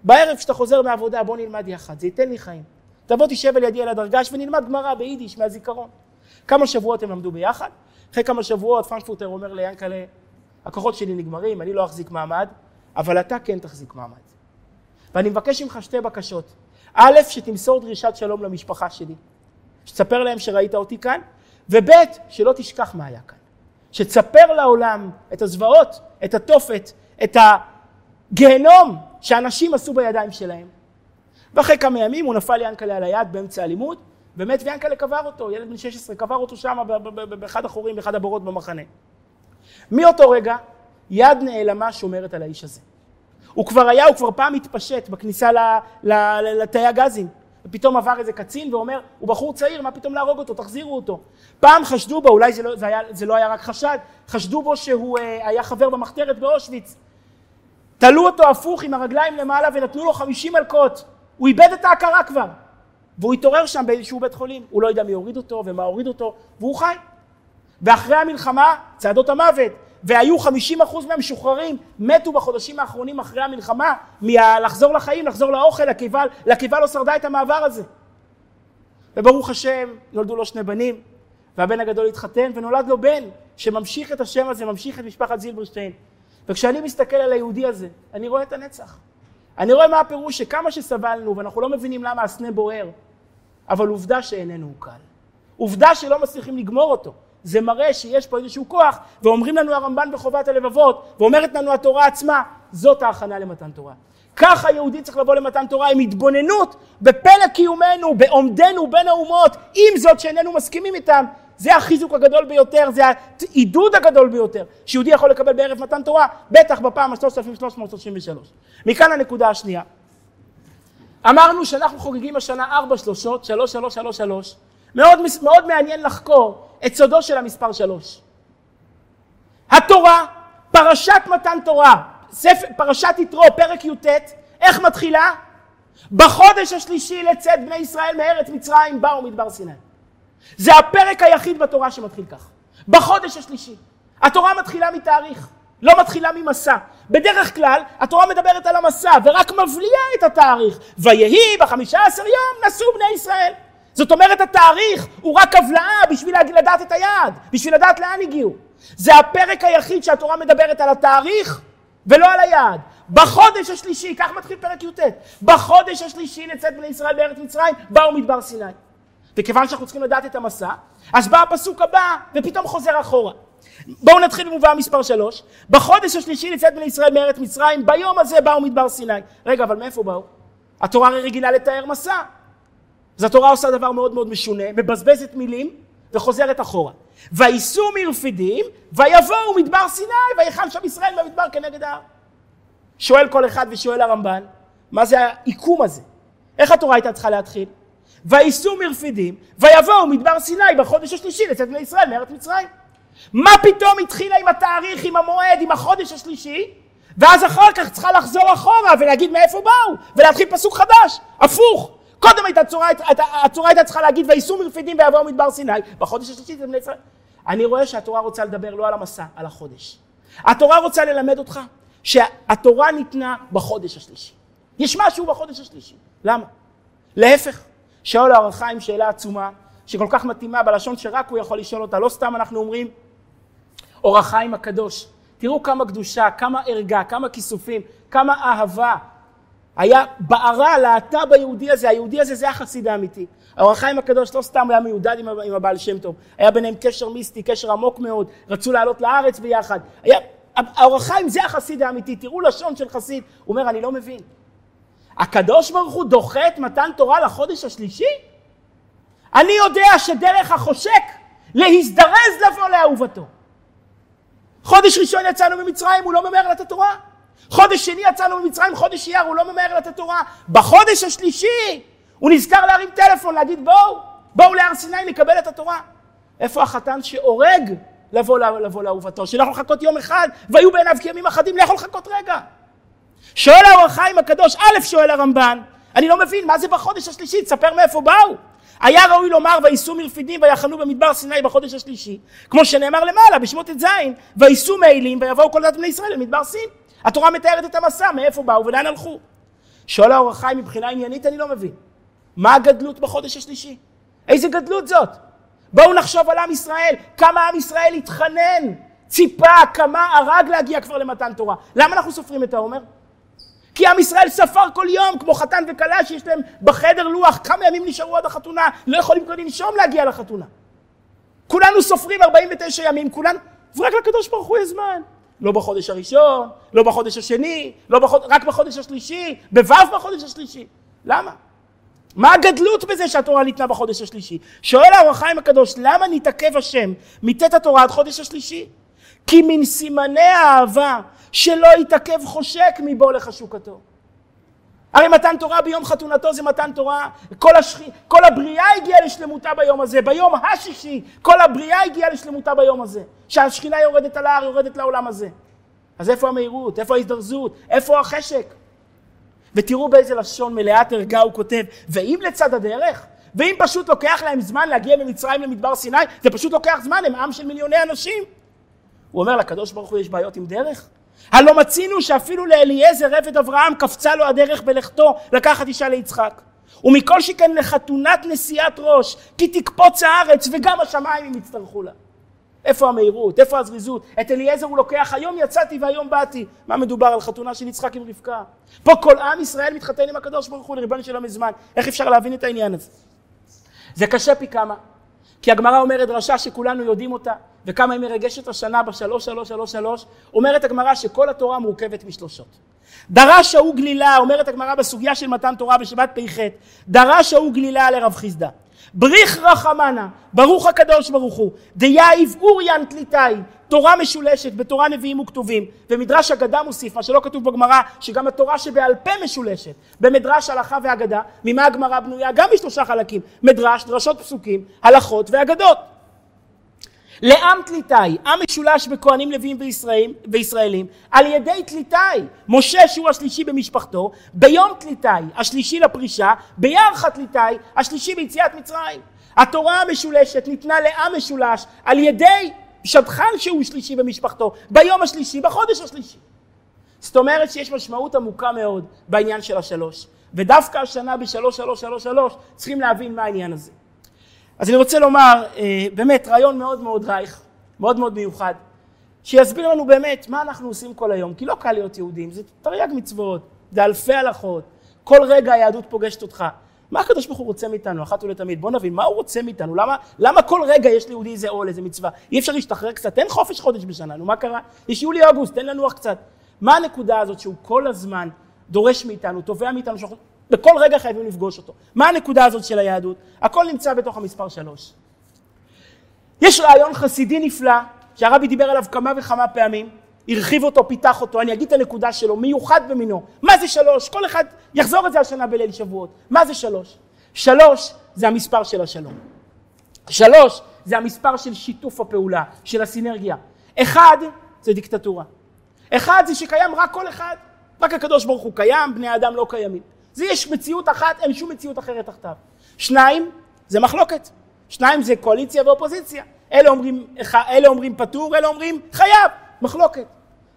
בערב כשאתה חוזר מעבודה בוא נלמד יחד, זה ייתן לי חיים. תבוא תשב על ידי על הדרגש ונלמד גמרא ביידיש מהזיכרון. כמה שבועות הם למדו ביחד, אחרי כמה שבועות פרנקפורטר אומר ליענקלה, הכוחות שלי נגמרים, אני לא אחזיק מעמד, אבל אתה כן תחזיק מעמד. ואני מבקש ממך שתי בקשות. א', שתמסור דרישת שלום למשפחה שלי, שתספר להם שראית אותי כאן, וב', שלא תשכח מה היה כאן. שתספר לעולם את הזוועות, את התופת, את הגיהנום שאנשים עשו בידיים שלהם. ואחרי כמה ימים הוא נפל ינקלה על היד באמצע הלימוד, ומת ויאנקלה קבר אותו, ילד בן 16, קבר אותו שם באחד החורים, באחד הבורות במחנה. מאותו רגע, יד נעלמה שומרת על האיש הזה. הוא כבר היה, הוא כבר פעם התפשט בכניסה לתאי הגזים. ופתאום עבר איזה קצין ואומר, הוא בחור צעיר, מה פתאום להרוג אותו, תחזירו אותו. פעם חשדו בו, אולי זה לא, זה היה, זה לא היה רק חשד, חשדו בו שהוא אה, היה חבר במחתרת באושוויץ. תלו אותו הפוך עם הרגליים למעלה ונתנו לו חמישים מלקות. הוא איבד את ההכרה כבר. והוא התעורר שם באיזשהו בית חולים. הוא לא יודע מי הוריד אותו ומה הוריד אותו, והוא חי. ואחרי המלחמה, צעדות המוות, והיו 50% מהמשוחררים מתו בחודשים האחרונים אחרי המלחמה מלחזור לחיים, לחזור לאוכל, הקיבה, לקיבה לא שרדה את המעבר הזה. וברוך השם נולדו לו שני בנים והבן הגדול התחתן ונולד לו בן שממשיך את השם הזה, ממשיך את משפחת זילברשטיין. וכשאני מסתכל על היהודי הזה, אני רואה את הנצח. אני רואה מה הפירוש שכמה שסבלנו ואנחנו לא מבינים למה הסנה בוער, אבל עובדה שאיננו הוא קל. עובדה שלא מצליחים לגמור אותו. זה מראה שיש פה איזשהו כוח, ואומרים לנו הרמב"ן בחובת הלבבות, ואומרת לנו התורה עצמה, זאת ההכנה למתן תורה. ככה יהודי צריך לבוא למתן תורה עם התבוננות בפלא קיומנו, בעומדנו בין האומות, עם זאת שאיננו מסכימים איתם. זה החיזוק הגדול ביותר, זה העידוד הגדול ביותר שיהודי יכול לקבל בערב מתן תורה, בטח בפעם ה-3333. מכאן הנקודה השנייה. אמרנו שאנחנו חוגגים השנה ארבע שלושות, שלוש שלוש שלוש שלוש. מאוד, מאוד מעניין לחקור את סודו של המספר שלוש. התורה, פרשת מתן תורה, ספר, פרשת יתרו, פרק י"ט, איך מתחילה? בחודש השלישי לצאת בני ישראל מארץ מצרים באו מדבר סיני. זה הפרק היחיד בתורה שמתחיל כך. בחודש השלישי. התורה מתחילה מתאריך, לא מתחילה ממסע. בדרך כלל התורה מדברת על המסע ורק מבליעה את התאריך. ויהי בחמישה עשר יום נסעו בני ישראל. זאת אומרת התאריך הוא רק הבלעה בשביל לדעת את היעד, בשביל לדעת לאן הגיעו. זה הפרק היחיד שהתורה מדברת על התאריך ולא על היעד. בחודש השלישי, כך מתחיל פרק י"ט, בחודש השלישי לצאת בני ישראל בארץ מצרים, באו מדבר סיני. וכיוון שאנחנו צריכים לדעת את המסע, אז בא הפסוק הבא ופתאום חוזר אחורה. בואו נתחיל במובא מספר שלוש. בחודש השלישי לצאת בני ישראל מארץ מצרים, ביום הזה באו מדבר סיני. רגע, אבל מאיפה באו? התורה הרי רגילה לתאר מסע. אז התורה עושה דבר מאוד מאוד משונה, מבזבזת מילים וחוזרת אחורה. וייסעו מרפידים, ויבואו מדבר סיני, ויחל שם ישראל במדבר כנגד ההר. שואל כל אחד ושואל הרמב"ן, מה זה העיקום הזה? איך התורה הייתה צריכה להתחיל? וייסעו מרפידים, ויבואו מדבר סיני בחודש השלישי לצאת בני ישראל מארץ מצרים. מה פתאום התחילה עם התאריך, עם המועד, עם החודש השלישי, ואז אחר כך צריכה לחזור אחורה ולהגיד מאיפה באו, ולהתחיל פסוק חדש, הפוך. קודם הייתה הצורה, הצורה הייתה צריכה להגיד וייסעו מרפידים ויבואו מדבר סיני, בחודש השלישי זה בני ישראל. אני רואה שהתורה רוצה לדבר לא על המסע, על החודש. התורה רוצה ללמד אותך שהתורה ניתנה בחודש השלישי. יש משהו בחודש השלישי. למה? להפך, שאול האור החיים שאלה עצומה, שכל כך מתאימה בלשון שרק הוא יכול לשאול אותה. לא סתם אנחנו אומרים אור החיים הקדוש. תראו כמה קדושה, כמה ערגה, כמה כיסופים, כמה אהבה. היה בערה, להטה ביהודי הזה, היהודי הזה זה החסיד האמיתי. האור החיים הקדוש לא סתם היה מיודד עם, עם הבעל שם טוב, היה ביניהם קשר מיסטי, קשר עמוק מאוד, רצו לעלות לארץ ביחד. היה, האור החיים זה החסיד האמיתי, תראו לשון של חסיד, הוא אומר אני לא מבין. הקדוש ברוך הוא דוחה את מתן תורה לחודש השלישי? אני יודע שדרך החושק להזדרז לבוא לאהובתו. חודש ראשון יצאנו ממצרים, הוא לא ממהר לתת תורה. חודש שני יצאנו ממצרים, חודש אייר, הוא לא ממהר לתת תורה. בחודש השלישי הוא נזכר להרים טלפון, להגיד בואו, בואו להר סיני נקבל את התורה. איפה החתן שהורג לבוא, לבוא לאהובתו? שלא יכול לחכות יום אחד, והיו בעיניו כימים אחדים, לא יכול לחכות רגע. שואל האור החיים הקדוש, א', שואל הרמב"ן, אני לא מבין, מה זה בחודש השלישי? תספר מאיפה באו. היה ראוי לומר וייסעו מרפידים ויחנו במדבר סיני בחודש השלישי, כמו שנאמר למעלה בשמות ט"ז, וייסעו מעילים ויבואו כל דת בני ישראל למדבר סין. התורה מתארת את המסע, מאיפה באו ולאן הלכו. שואל האור החיים מבחינה עניינית אני לא מבין. מה הגדלות בחודש השלישי? איזה גדלות זאת? בואו נחשוב על עם ישראל, כמה עם ישראל התחנן, ציפה, כמה הרג להגיע כבר למתן תורה. למה אנחנו סופרים את העומר? כי עם ישראל ספר כל יום, כמו חתן וכלה שיש להם בחדר לוח, כמה ימים נשארו עד החתונה, לא יכולים כבר לנשום להגיע לחתונה. כולנו סופרים 49 ימים, כולנו, ורק לקדוש ברוך הוא יש זמן. לא בחודש הראשון, לא בחודש השני, לא בחוד... רק בחודש השלישי, בו' בחודש השלישי. למה? מה הגדלות בזה שהתורה ניתנה בחודש השלישי? שואל האור החיים הקדוש, למה נתעכב השם מט' התורה עד חודש השלישי? כי מן סימני האהבה שלא יתעכב חושק מבוא לחשוקתו. הרי מתן תורה ביום חתונתו זה מתן תורה, כל, השכ... כל הבריאה הגיעה לשלמותה ביום הזה, ביום השישי כל הבריאה הגיעה לשלמותה ביום הזה, שהשכינה יורדת על ההר, יורדת לעולם הזה. אז איפה המהירות? איפה ההזדרזות? איפה החשק? ותראו באיזה לשון מלאת ערגה הוא כותב, ואם לצד הדרך, ואם פשוט לוקח להם זמן להגיע ממצרים למדבר סיני, זה פשוט לוקח זמן, הם עם של מיליוני אנשים. הוא אומר לקדוש ברוך הוא יש בעיות עם דרך? הלא מצינו שאפילו לאליעזר עבד אברהם קפצה לו הדרך בלכתו לקחת אישה ליצחק. ומכל שכן לחתונת נשיאת ראש, כי תקפוץ הארץ וגם השמיים אם יצטרכו לה. איפה המהירות? איפה הזריזות? את אליעזר הוא לוקח, היום יצאתי והיום באתי. מה מדובר על חתונה של יצחק עם רבקה? פה כל עם ישראל מתחתן עם הקדוש ברוך הוא לריבונו שלו מזמן. איך אפשר להבין את העניין הזה? זה קשה פי כמה. כי הגמרא אומרת דרשה שכולנו יודעים אותה, וכמה היא מרגשת השנה בשלוש שלוש שלוש שלוש, אומרת הגמרא שכל התורה מורכבת משלושות. דרש ההוא גלילה, אומרת הגמרא בסוגיה של מתן תורה בשבת פ"ח, דרש ההוא גלילה לרב חיסדא. בריך רחמנה, ברוך הקדוש ברוך הוא, דייב אוריאן תליטאי, תורה משולשת בתורה נביאים וכתובים, ומדרש אגדה מוסיף, מה שלא כתוב בגמרא, שגם התורה שבעל פה משולשת, במדרש הלכה ואגדה, ממה הגמרא בנויה? גם משלושה חלקים, מדרש, דרשות פסוקים, הלכות ואגדות. לעם תליטאי, עם משולש בכהנים לוויים וישראלים, וישראלים על ידי תליטאי, משה שהוא השלישי במשפחתו, ביום תליטאי, השלישי לפרישה, בירחה תליטאי, השלישי ביציאת מצרים. התורה המשולשת ניתנה לעם משולש על ידי שדכן שהוא שלישי במשפחתו, ביום השלישי, בחודש השלישי. זאת אומרת שיש משמעות עמוקה מאוד בעניין של השלוש, ודווקא השנה בשלוש שלוש שלוש שלוש צריכים להבין מה העניין הזה. אז אני רוצה לומר, אה, באמת, רעיון מאוד מאוד רייך, מאוד מאוד מיוחד, שיסביר לנו באמת מה אנחנו עושים כל היום, כי לא קל להיות יהודים, זה תרי"ג מצוות, זה אלפי הלכות, כל רגע היהדות פוגשת אותך. מה הקדוש ברוך הוא רוצה מאיתנו, אחת ולתמיד? בוא נבין, מה הוא רוצה מאיתנו? למה, למה כל רגע יש ליהודי איזה עול, איזה מצווה? אי אפשר להשתחרר קצת, תן חופש חודש בשנה, נו מה קרה? יש יולי-אוגוסט, תן לנוח קצת. מה הנקודה הזאת שהוא כל הזמן דורש מאיתנו, תובע מאיתנו, שאנחנו בכל רגע חייבים לפגוש אותו. מה הנקודה הזאת של היהדות? הכל נמצא בתוך המספר שלוש. יש רעיון חסידי נפלא, שהרבי דיבר עליו כמה וכמה פעמים, הרחיב אותו, פיתח אותו, אני אגיד את הנקודה שלו, מיוחד במינו. מה זה שלוש? כל אחד יחזור את זה השנה בליל שבועות. מה זה שלוש? שלוש זה המספר של השלום. שלוש זה המספר של שיתוף הפעולה, של הסינרגיה. אחד זה דיקטטורה. אחד זה שקיים רק כל אחד. רק הקדוש ברוך הוא קיים, בני האדם לא קיימים. זה יש מציאות אחת, אין שום מציאות אחרת תחתיו. שניים, זה מחלוקת. שניים זה קואליציה ואופוזיציה. אלה אומרים, אלה אומרים פטור, אלה אומרים חייב, מחלוקת.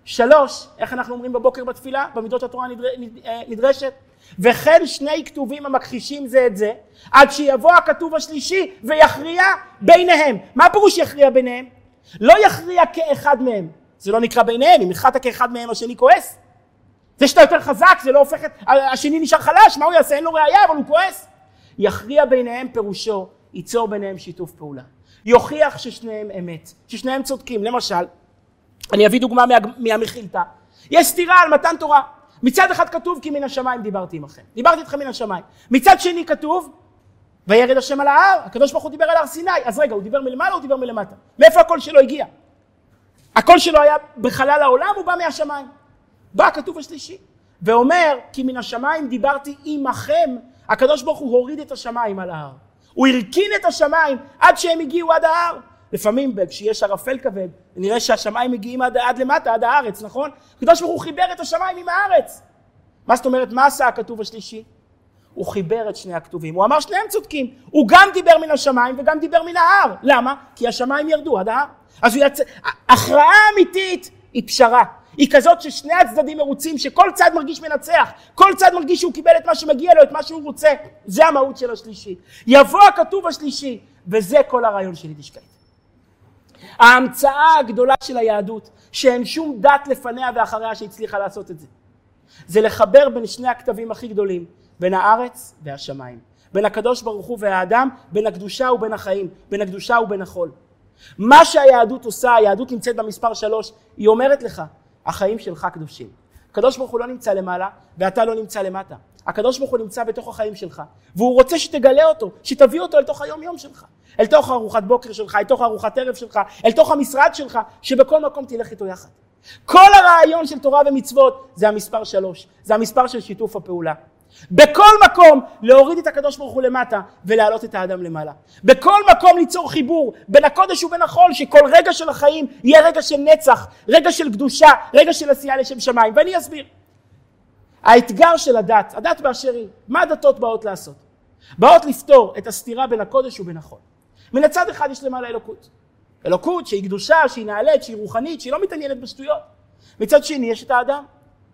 שלוש, איך אנחנו אומרים בבוקר בתפילה, במידות התורה נדר, אה, נדרשת? וכן שני כתובים המכחישים זה את זה, עד שיבוא הכתוב השלישי ויכריע ביניהם. מה פירוש יכריע ביניהם? לא יכריע כאחד מהם. זה לא נקרא ביניהם, אם הכרעת כאחד מהם השני כועס. זה שאתה יותר חזק זה לא הופך את... השני נשאר חלש, מה הוא יעשה? אין לו ראייה אבל הוא כועס. יכריע ביניהם פירושו ייצור ביניהם שיתוף פעולה. יוכיח ששניהם אמת, ששניהם צודקים. למשל, אני אביא דוגמה מה, מהמחילתא. יש סתירה על מתן תורה. מצד אחד כתוב כי מן השמיים דיברתי עמכם. דיברתי איתכם מן השמיים. מצד שני כתוב וירד השם על ההר. הקדוש ברוך הוא דיבר על הר סיני. אז רגע, הוא דיבר מלמעלה או דיבר מלמטה? מאיפה הקול שלו הגיע? הקול שלו היה בחלל העולם, הוא בא מהשמיים. בא הכתוב השלישי ואומר כי מן השמיים דיברתי עמכם. הקדוש ברוך הוא הוריד את השמיים על ההר. הוא הרכין את השמיים עד שהם הגיעו עד ההר. לפעמים כשיש ערפל כבד, נראה שהשמיים מגיעים עד, עד למטה, עד הארץ, נכון? הקדוש ברוך הוא חיבר את השמיים עם הארץ. מה זאת אומרת, מה עשה הכתוב השלישי? הוא חיבר את שני הכתובים. הוא אמר שניהם צודקים. הוא גם דיבר מן השמיים וגם דיבר מן ההר. למה? כי השמיים ירדו עד ההר. אז הוא יצא... הכרעה אמיתית היא פשרה. היא כזאת ששני הצדדים מרוצים, שכל צד מרגיש מנצח, כל צד מרגיש שהוא קיבל את מה שמגיע לו, את מה שהוא רוצה. זה המהות של השלישי. יבוא הכתוב השלישי, וזה כל הרעיון של יידישקייט. ההמצאה הגדולה של היהדות, שאין שום דת לפניה ואחריה שהצליחה לעשות את זה, זה לחבר בין שני הכתבים הכי גדולים, בין הארץ והשמיים, בין הקדוש ברוך הוא והאדם, בין הקדושה ובין החיים, בין הקדושה ובין החול. מה שהיהדות עושה, היהדות נמצאת במספר שלוש, היא אומרת לך, החיים שלך קדושים. הקדוש ברוך הוא לא נמצא למעלה ואתה לא נמצא למטה. הקדוש ברוך הוא נמצא בתוך החיים שלך והוא רוצה שתגלה אותו, שתביא אותו אל תוך היום יום שלך. אל תוך ארוחת בוקר שלך, אל תוך ארוחת ערב שלך, אל תוך המשרד שלך, שבכל מקום תלך איתו יחד. כל הרעיון של תורה ומצוות זה המספר שלוש, זה המספר של שיתוף הפעולה. בכל מקום להוריד את הקדוש ברוך הוא למטה ולהעלות את האדם למעלה. בכל מקום ליצור חיבור בין הקודש ובין החול, שכל רגע של החיים יהיה רגע של נצח, רגע של קדושה, רגע של עשייה לשם שמיים. ואני אסביר. האתגר של הדת, הדת באשר היא, מה הדתות באות לעשות? באות לפתור את הסתירה בין הקודש ובין החול. מן הצד אחד יש למעלה אלוקות. אלוקות שהיא קדושה, שהיא נעלית, שהיא רוחנית, שהיא לא מתעניינת בשטויות. מצד שני יש את האדם,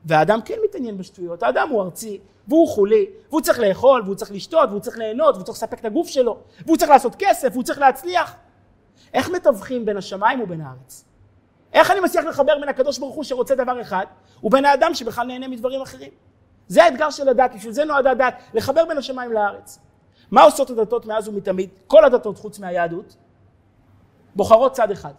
והאדם כן מתעניין בשטויות. האדם הוא ארצי, והוא חולי, והוא צריך לאכול, והוא צריך לשתות, והוא צריך ליהנות, והוא צריך לספק את הגוף שלו, והוא צריך לעשות כסף, והוא צריך להצליח. איך מתווכים בין השמיים ובין הארץ? איך אני מצליח לחבר בין הקדוש ברוך הוא שרוצה דבר אחד, ובין האדם שבכלל נהנה מדברים אחרים? זה האתגר של הדת, בשביל זה נועדה הדת, לחבר בין השמיים לארץ. מה עושות הדתות מאז ומתמיד? כל הדתות חוץ מהיהדות, בוחרות צד אחד.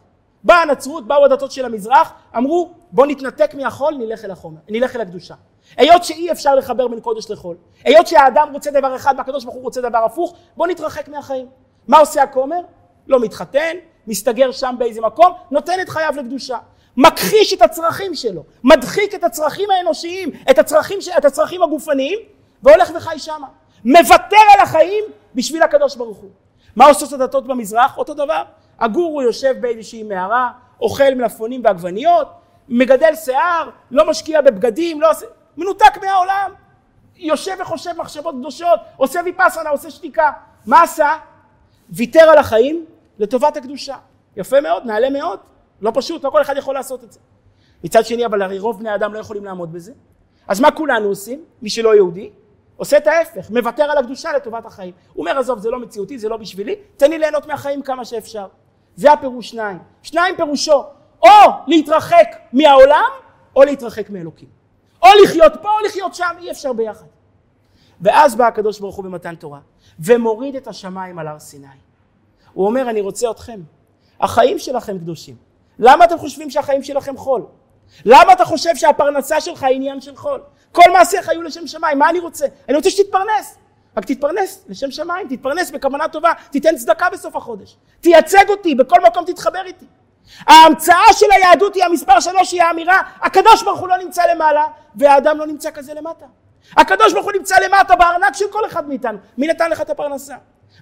באה הנצרות, באו הדתות של המזרח, אמרו בוא נתנתק מהחול, נלך אל החומר, נלך אל הקדושה. היות שאי אפשר לחבר בין קודש לחול, היות שהאדם רוצה דבר אחד והקדוש ברוך הוא רוצה דבר הפוך, בוא נתרחק מהחיים. מה עושה הכומר? לא מתחתן, מסתגר שם באיזה מקום, נותן את חייו לקדושה. מכחיש את הצרכים שלו, מדחיק את הצרכים האנושיים, את הצרכים, את הצרכים הגופניים, והולך וחי שמה. מוותר על החיים בשביל הקדוש ברוך הוא. מה עושות הדתות במזרח? אותו דבר. הגורו יושב באיזושהי מערה, אוכל מלפפונים ועגבניות, מגדל שיער, לא משקיע בבגדים, לא עושה... מנותק מהעולם. יושב וחושב מחשבות קדושות, עושה ויפאסנה, עושה שתיקה. מה עשה? ויתר על החיים לטובת הקדושה. יפה מאוד, נעלה מאוד. לא פשוט, לא כל אחד יכול לעשות את זה. מצד שני, אבל הרי רוב בני אדם לא יכולים לעמוד בזה. אז מה כולנו עושים, מי שלא יהודי? עושה את ההפך, מוותר על הקדושה לטובת החיים. הוא אומר, עזוב, זה לא מציאותי, זה לא בשבילי, תן לי ליהנות מהחיים כמה שאפשר. זה הפירוש שניים. שניים פירושו, או להתרחק מהעולם, או להתרחק מאלוקים. או לחיות פה, או לחיות שם, אי אפשר ביחד. ואז בא הקדוש ברוך הוא במתן תורה, ומוריד את השמיים על הר סיני. הוא אומר, אני רוצה אתכם. החיים שלכם קדושים. למה אתם חושבים שהחיים שלכם חול? למה אתה חושב שהפרנסה שלך היא עניין של חול? כל מעשיך היו לשם שמיים, מה אני רוצה? אני רוצה שתתפרנס. רק תתפרנס לשם שמיים, תתפרנס בכוונה טובה, תיתן צדקה בסוף החודש. תייצג אותי, בכל מקום תתחבר איתי. ההמצאה של היהדות היא המספר שלוש, היא האמירה, הקדוש ברוך הוא לא נמצא למעלה, והאדם לא נמצא כזה למטה. הקדוש ברוך הוא נמצא למטה בארנק של כל אחד מאיתנו. מי נתן לך את הפרנסה?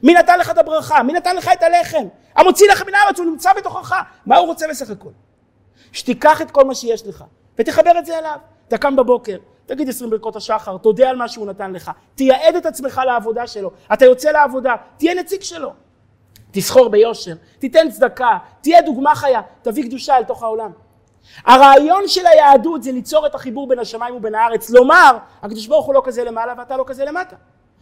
מי נתן לך את הברכה? מי נתן לך את הלחם? המוציא לך מן הארץ, הוא נמצא בתוכך. מה הוא רוצה בסך הכל? שתיקח את כל מה שיש לך ותחבר את זה אליו. אתה קם בבוקר, תגיד עשרים ברכות השחר, תודה על מה שהוא נתן לך, תייעד את עצמך לעבודה שלו, אתה יוצא לעבודה, תהיה נציג שלו. תסחור ביושר, תיתן צדקה, תהיה דוגמה חיה, תביא קדושה אל תוך העולם. הרעיון של היהדות זה ליצור את החיבור בין השמיים ובין הארץ, לומר, הקדוש ברוך הוא לא כזה למעלה ואתה לא כזה למטה.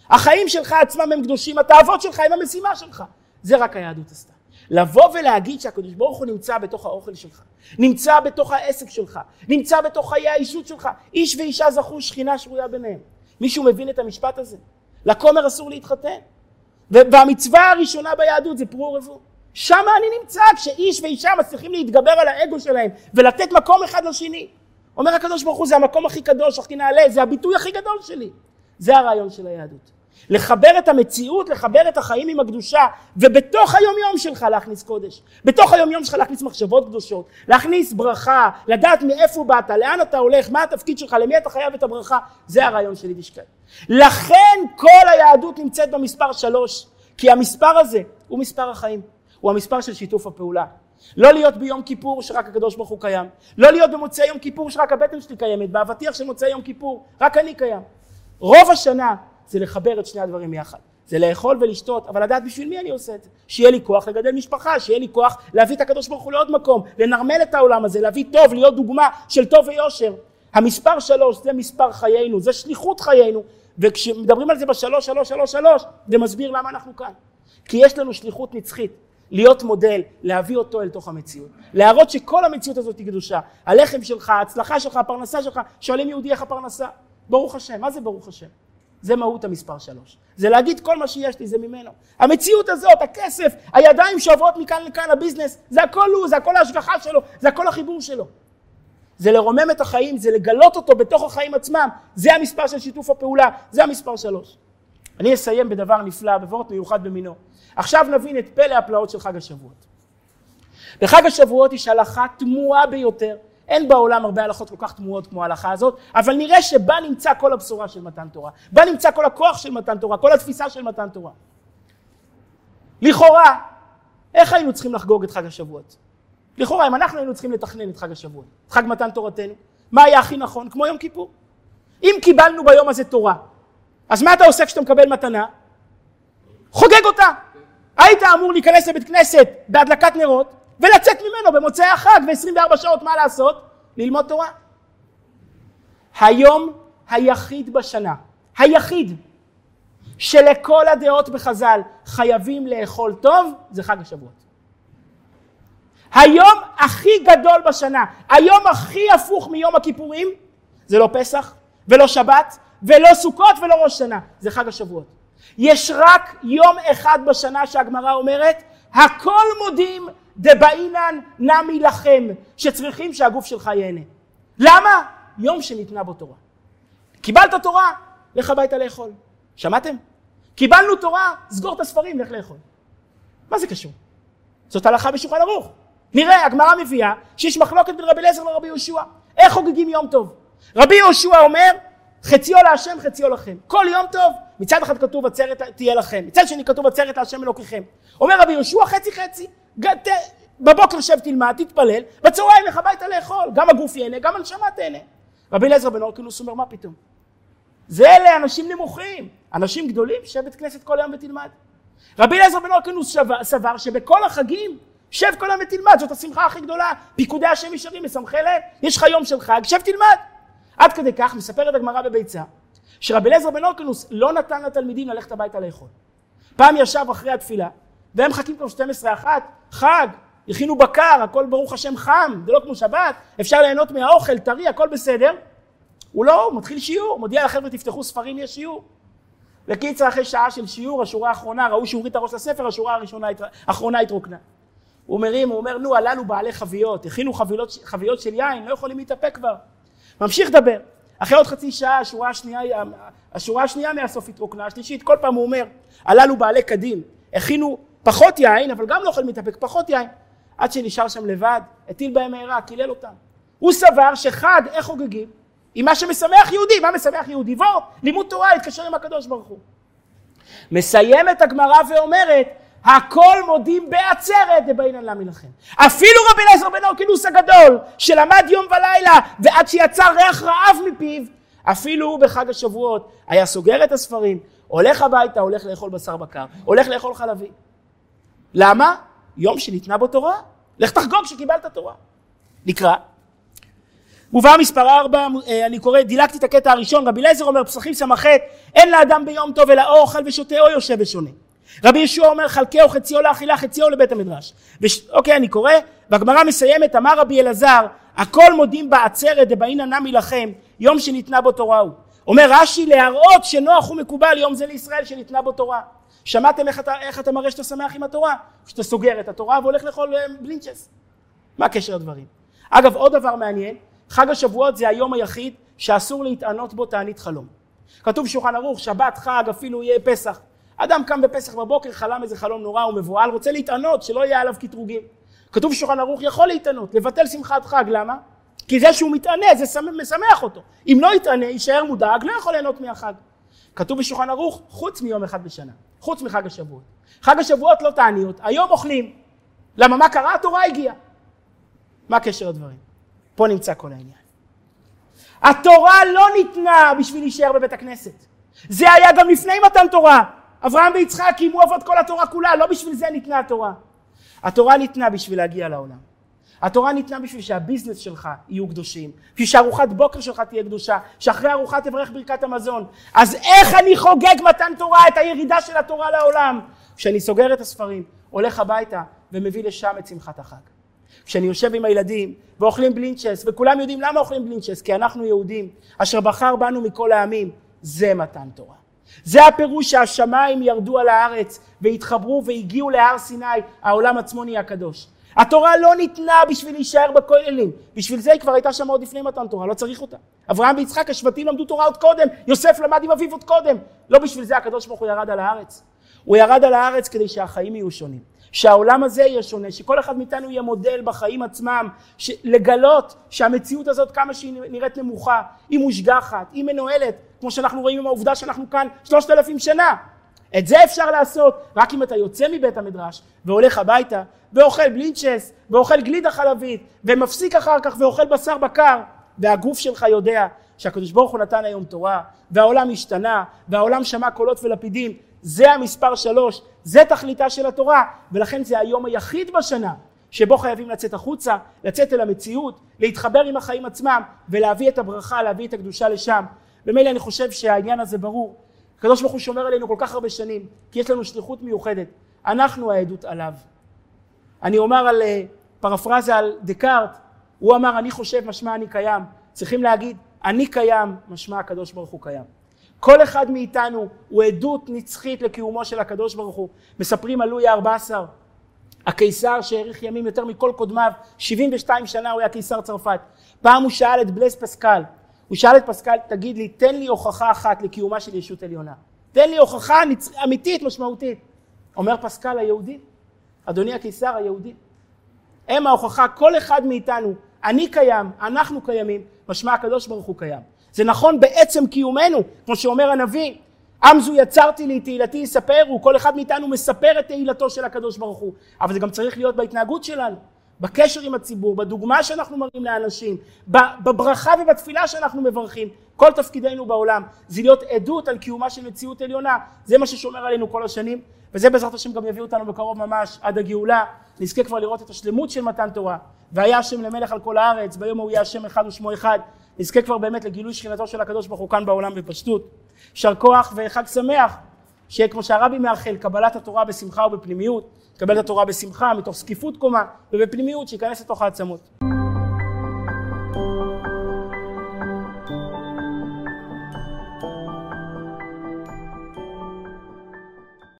החיים שלך עצמם הם קדושים, התאוות שלך הם המשימה שלך. זה רק היהדות עשתה. לבוא ולהגיד שהקדוש ברוך הוא נמצא בתוך האוכל שלך, נמצא בתוך העסק שלך, נמצא בתוך חיי האישות שלך. איש ואישה זכו שכינה שרויה ביניהם. מישהו מבין את המשפט הזה? לכומר אסור להתחתן. והמצווה הראשונה ביהדות זה פרו ורבו. שם אני נמצא כשאיש ואישה מצליחים להתגבר על האגו שלהם ולתת מקום אחד לשני. אומר הקדוש ברוך הוא זה המקום הכי קדוש, הכי נעלה, זה הביטוי הכי גדול שלי. זה הרעיון של היהדות. לחבר את המציאות, לחבר את החיים עם הקדושה, ובתוך היום יום שלך להכניס קודש. בתוך היום יום שלך להכניס מחשבות קדושות, להכניס ברכה, לדעת מאיפה באת, לאן אתה הולך, מה התפקיד שלך, למי אתה חייב את הברכה, זה הרעיון של יידישקייט. לכן כל היהדות נמצאת במספר שלוש, כי המספר הזה הוא מספר החיים, הוא המספר של שיתוף הפעולה. לא להיות ביום כיפור שרק הקדוש ברוך הוא קיים, לא להיות במוצאי יום כיפור שרק הבטן שלי קיימת, באבטיח של מוצאי יום כיפור, רק אני קיים. רוב השנה זה לחבר את שני הדברים יחד. זה לאכול ולשתות, אבל לדעת בשביל מי אני עושה את זה. שיהיה לי כוח לגדל משפחה, שיהיה לי כוח להביא את הקדוש ברוך הוא לעוד מקום, לנרמל את העולם הזה, להביא טוב, להיות דוגמה של טוב ויושר. המספר שלוש זה מספר חיינו, זה שליחות חיינו, וכשמדברים על זה בשלוש, שלוש, שלוש, שלוש, זה מסביר למה אנחנו כאן. כי יש לנו שליחות נצחית, להיות מודל, להביא אותו אל תוך המציאות. להראות שכל המציאות הזאת היא קדושה. הלחם שלך, ההצלחה שלך, הפרנסה שלך, שואלים יהודי איך הפרנסה? ברוך השם. מה זה ברוך השם? זה מהות המספר שלוש. זה להגיד כל מה שיש לי זה ממנו. המציאות הזאת, הכסף, הידיים שעוברות מכאן לכאן, הביזנס, זה הכל הוא, זה הכל ההשגחה שלו, זה הכל החיבור שלו. זה לרומם את החיים, זה לגלות אותו בתוך החיים עצמם, זה המספר של שיתוף הפעולה, זה המספר שלוש. אני אסיים בדבר נפלא, בבורת מיוחד במינו. עכשיו נבין את פלא הפלאות של חג השבועות. בחג השבועות יש הלכה תמוהה ביותר, אין בעולם הרבה הלכות כל כך תמוהות כמו ההלכה הזאת, אבל נראה שבה נמצא כל הבשורה של מתן תורה, בה נמצא כל הכוח של מתן תורה, כל התפיסה של מתן תורה. לכאורה, איך היינו צריכים לחגוג את חג השבועות? לכאורה, אם אנחנו היינו צריכים לתכנן את חג השבועות, את חג מתן תורתנו, מה היה הכי נכון? כמו יום כיפור. אם קיבלנו ביום הזה תורה, אז מה אתה עושה כשאתה מקבל מתנה? חוגג אותה. היית אמור להיכנס לבית כנסת בהדלקת נרות, ולצאת ממנו במוצאי החג ו-24 שעות מה לעשות? ללמוד תורה. היום היחיד בשנה, היחיד שלכל הדעות בחז"ל חייבים לאכול טוב זה חג השבועות. היום הכי גדול בשנה, היום הכי הפוך מיום הכיפורים זה לא פסח ולא שבת ולא סוכות ולא ראש שנה, זה חג השבועות. יש רק יום אחד בשנה שהגמרא אומרת הכל מודים דבעינן נמי לכם, שצריכים שהגוף שלך ייהנה. למה? יום שניתנה בו תורה. קיבלת תורה, לך הביתה לאכול. שמעתם? קיבלנו תורה, סגור את הספרים, לך לאכול. מה זה קשור? זאת הלכה בשולחן ערוך. נראה, הגמרא מביאה שיש מחלוקת בין רבי אליעזר לרבי יהושע. איך חוגגים יום טוב? רבי יהושע אומר, חציו להשם, חציו לכם. כל יום טוב, מצד אחד כתוב עצרת תהיה לכם, מצד שני כתוב עצרת להשם אלוקיכם. אומר רבי יהושע חצי חצי, בבוקר שב תלמד, תתפלל, בצהריים לך הביתה לאכול, גם הגוף ייהנה, גם הנשמה תהנה. רבי אליעזר בן אורקינוס אומר, מה פתאום? זה אלה אנשים נמוכים, אנשים גדולים, שב בית כנסת כל היום ותלמד. רבי אליעזר בן אורקינוס סבר שבכל החגים, שב כל היום ותלמד, זאת השמחה הכי גדולה, פיקודי השם ישרים, משמחי לב, יש לך יום של חג, שב תלמד. עד כדי כך מספרת הגמרא בביצה, שרבי אליעזר בן אורקינוס לא נתן לתלמידים ללכת הביתה לאכול. פעם ישב אחרי התפילה, והם מחכים כבר 12 אחת, חג, הכינו בקר, הכל ברוך השם חם, זה לא כמו שבת, אפשר ליהנות מהאוכל, טרי, הכל בסדר. הוא לא, הוא מתחיל שיעור, מודיע לחבר'ה תפתחו ספרים, יש שיעור. לקיצר אחרי שעה של שיעור, השורה האחרונה, ראו שהוא הוריד את הראש לספר, השורה הראשונה, האחרונה התרוקנה. הוא מרים, הוא אומר, נו, הללו בעלי חביות, הכינו חבילות, חביות של יין, לא יכולים להתאפק כבר. ממשיך לדבר. אחרי עוד חצי שעה, השורה השנייה, השורה השנייה מהסוף התרוקנה, השלישית, כל פעם הוא אומר, הללו בעלי קדים, הכינו פחות יין, אבל גם לא יכולים להתאפק, פחות יין. עד שנשאר שם לבד, הטיל בהם מהרה, קילל אותם. הוא סבר שחג, איך חוגגים? עם מה שמשמח יהודי, מה משמח יהודי? בוא, לימוד תורה, התקשר עם הקדוש ברוך הוא. מסיימת הגמרא ואומרת, הכל מודים בעצרת דבעינן למי לכם. אפילו רבי אליעזר בן אורקינוס הגדול, שלמד יום ולילה ועד שיצא ריח רעב מפיו, אפילו הוא בחג השבועות היה סוגר את הספרים, הולך הביתה, הולך לאכול בשר בקר, הולך לאכול חלבי. למה? יום שניתנה בו תורה. לך תחגוג שקיבלת תורה. נקרא. מובא מספר ארבע, אה, אני קורא, דילגתי את הקטע הראשון, רבי אליעזר אומר, פסחים ס"ח, אין לאדם ביום טוב אלא או אוכל ושותה או יושב ושונה. רבי ישוע אומר, חלקהו חציו לאכילה, חציו לבית המדרש. וש... אוקיי, אני קורא, והגמרא מסיימת, אמר רבי אלעזר, הכל מודים בעצרת דבעינא נמי לכם, יום שניתנה בו תורה הוא. אומר רש"י, להראות שנוח ומקובל יום זה לישראל שניתנה בו תורה. שמעתם איך אתה, איך אתה מראה שאתה שמח עם התורה? שאתה סוגר את התורה והולך לאכול אה, בלינצ'ס. מה קשר הדברים? אגב, עוד דבר מעניין, חג השבועות זה היום היחיד שאסור להתענות בו תענית חלום. כתוב שולחן ערוך, שבת, חג, אפילו יהיה פסח. אדם קם בפסח בבוקר, חלם איזה חלום נורא ומבוהל, רוצה להתענות, שלא יהיה עליו קטרוגים. כתוב שולחן ערוך יכול להתענות, לבטל שמחת חג, למה? כי זה שהוא מתענה זה משמח אותו. אם לא יתענה, יישאר מודאג, לא יכול ליהנות מהחג. כתוב בשולחן ערוך, חוץ מיום אחד בשנה, חוץ מחג השבועות. חג השבועות לא תעניות, היום אוכלים. למה מה קרה? התורה הגיעה. מה קשר הדברים? פה נמצא כל העניין. התורה לא ניתנה בשביל להישאר בבית הכנסת. זה היה גם לפני מתן תורה. אברהם ויצחק קיימו אבות כל התורה כולה, לא בשביל זה ניתנה התורה. התורה ניתנה בשביל להגיע לעולם. התורה ניתנה בשביל שהביזנס שלך יהיו קדושים, בשביל שארוחת בוקר שלך תהיה קדושה, שאחרי ארוחה תברך ברכת המזון. אז איך אני חוגג מתן תורה, את הירידה של התורה לעולם? כשאני סוגר את הספרים, הולך הביתה ומביא לשם את שמחת החג. כשאני יושב עם הילדים ואוכלים בלינצ'ס, וכולם יודעים למה אוכלים בלינצ'ס, כי אנחנו יהודים, אשר בחר בנו מכל העמים, זה מתן תורה. זה הפירוש שהשמיים ירדו על הארץ והתחברו והגיעו להר סיני, העולם עצמו נהיה קדוש. התורה לא ניתנה בשביל להישאר בכוללים, בשביל זה היא כבר הייתה שם עוד לפני מתן תורה, לא צריך אותה. אברהם ויצחק, השבטים למדו תורה עוד קודם, יוסף למד עם אביו עוד קודם. לא בשביל זה הקדוש ברוך הוא ירד על הארץ. הוא ירד על הארץ כדי שהחיים יהיו שונים. שהעולם הזה יהיה שונה, שכל אחד מאיתנו יהיה מודל בחיים עצמם, לגלות שהמציאות הזאת כמה שהיא נראית נמוכה, היא מושגחת, היא מנוהלת, כמו שאנחנו רואים עם העובדה שאנחנו כאן שלושת אלפים שנה. את זה אפשר לעשות רק אם אתה יוצא מבית המדרש והולך הביתה ואוכל בלינצ'ס ואוכל גלידה חלבית ומפסיק אחר כך ואוכל בשר בקר והגוף שלך יודע שהקדוש ברוך הוא נתן היום תורה והעולם השתנה והעולם שמע קולות ולפידים זה המספר שלוש זה תכליתה של התורה ולכן זה היום היחיד בשנה שבו חייבים לצאת החוצה, לצאת אל המציאות, להתחבר עם החיים עצמם ולהביא את הברכה, להביא את הקדושה לשם. ומילא אני חושב שהעניין הזה ברור. הקדוש ברוך הוא שומר עלינו כל כך הרבה שנים, כי יש לנו שליחות מיוחדת. אנחנו העדות עליו. אני אומר על אה, פרפרזה על דקארט, הוא אמר אני חושב משמע אני קיים. צריכים להגיד אני קיים משמע הקדוש ברוך הוא קיים. כל אחד מאיתנו הוא עדות נצחית לקיומו של הקדוש ברוך הוא. מספרים על לואי ה-14, הקיסר שהאריך ימים יותר מכל קודמיו, 72 שנה הוא היה קיסר צרפת. פעם הוא שאל את בלס פסקל, הוא שאל את פסקל, תגיד לי, תן לי הוכחה אחת לקיומה של ישות עליונה. תן לי הוכחה נצ... אמיתית, משמעותית. אומר פסקל היהודי, אדוני הקיסר היהודי, הם ההוכחה, כל אחד מאיתנו, אני קיים, אנחנו קיימים, משמע הקדוש ברוך הוא קיים. זה נכון בעצם קיומנו, כמו שאומר הנביא, עם זו יצרתי לי, תהילתי יספרו, כל אחד מאיתנו מספר את תהילתו של הקדוש ברוך הוא, אבל זה גם צריך להיות בהתנהגות שלנו, בקשר עם הציבור, בדוגמה שאנחנו מראים לאנשים, בברכה ובתפילה שאנחנו מברכים, כל תפקידנו בעולם זה להיות עדות על קיומה של מציאות עליונה, זה מה ששומר עלינו כל השנים, וזה בעזרת השם גם יביא אותנו בקרוב ממש עד הגאולה, נזכה כבר לראות את השלמות של מתן תורה, והיה השם למלך על כל הארץ, ביום ההוא יהיה השם אחד ושמו אחד, נזכה כבר באמת לגילוי שכינתו של הקדוש ברוך הוא כאן בעולם בפשטות. יישר כוח וחג שמח, שיהיה כמו שהרבי מאחל, קבלת התורה בשמחה ובפנימיות, קבל את התורה בשמחה, מתוך זקיפות קומה, ובפנימיות שייכנס לתוך העצמות.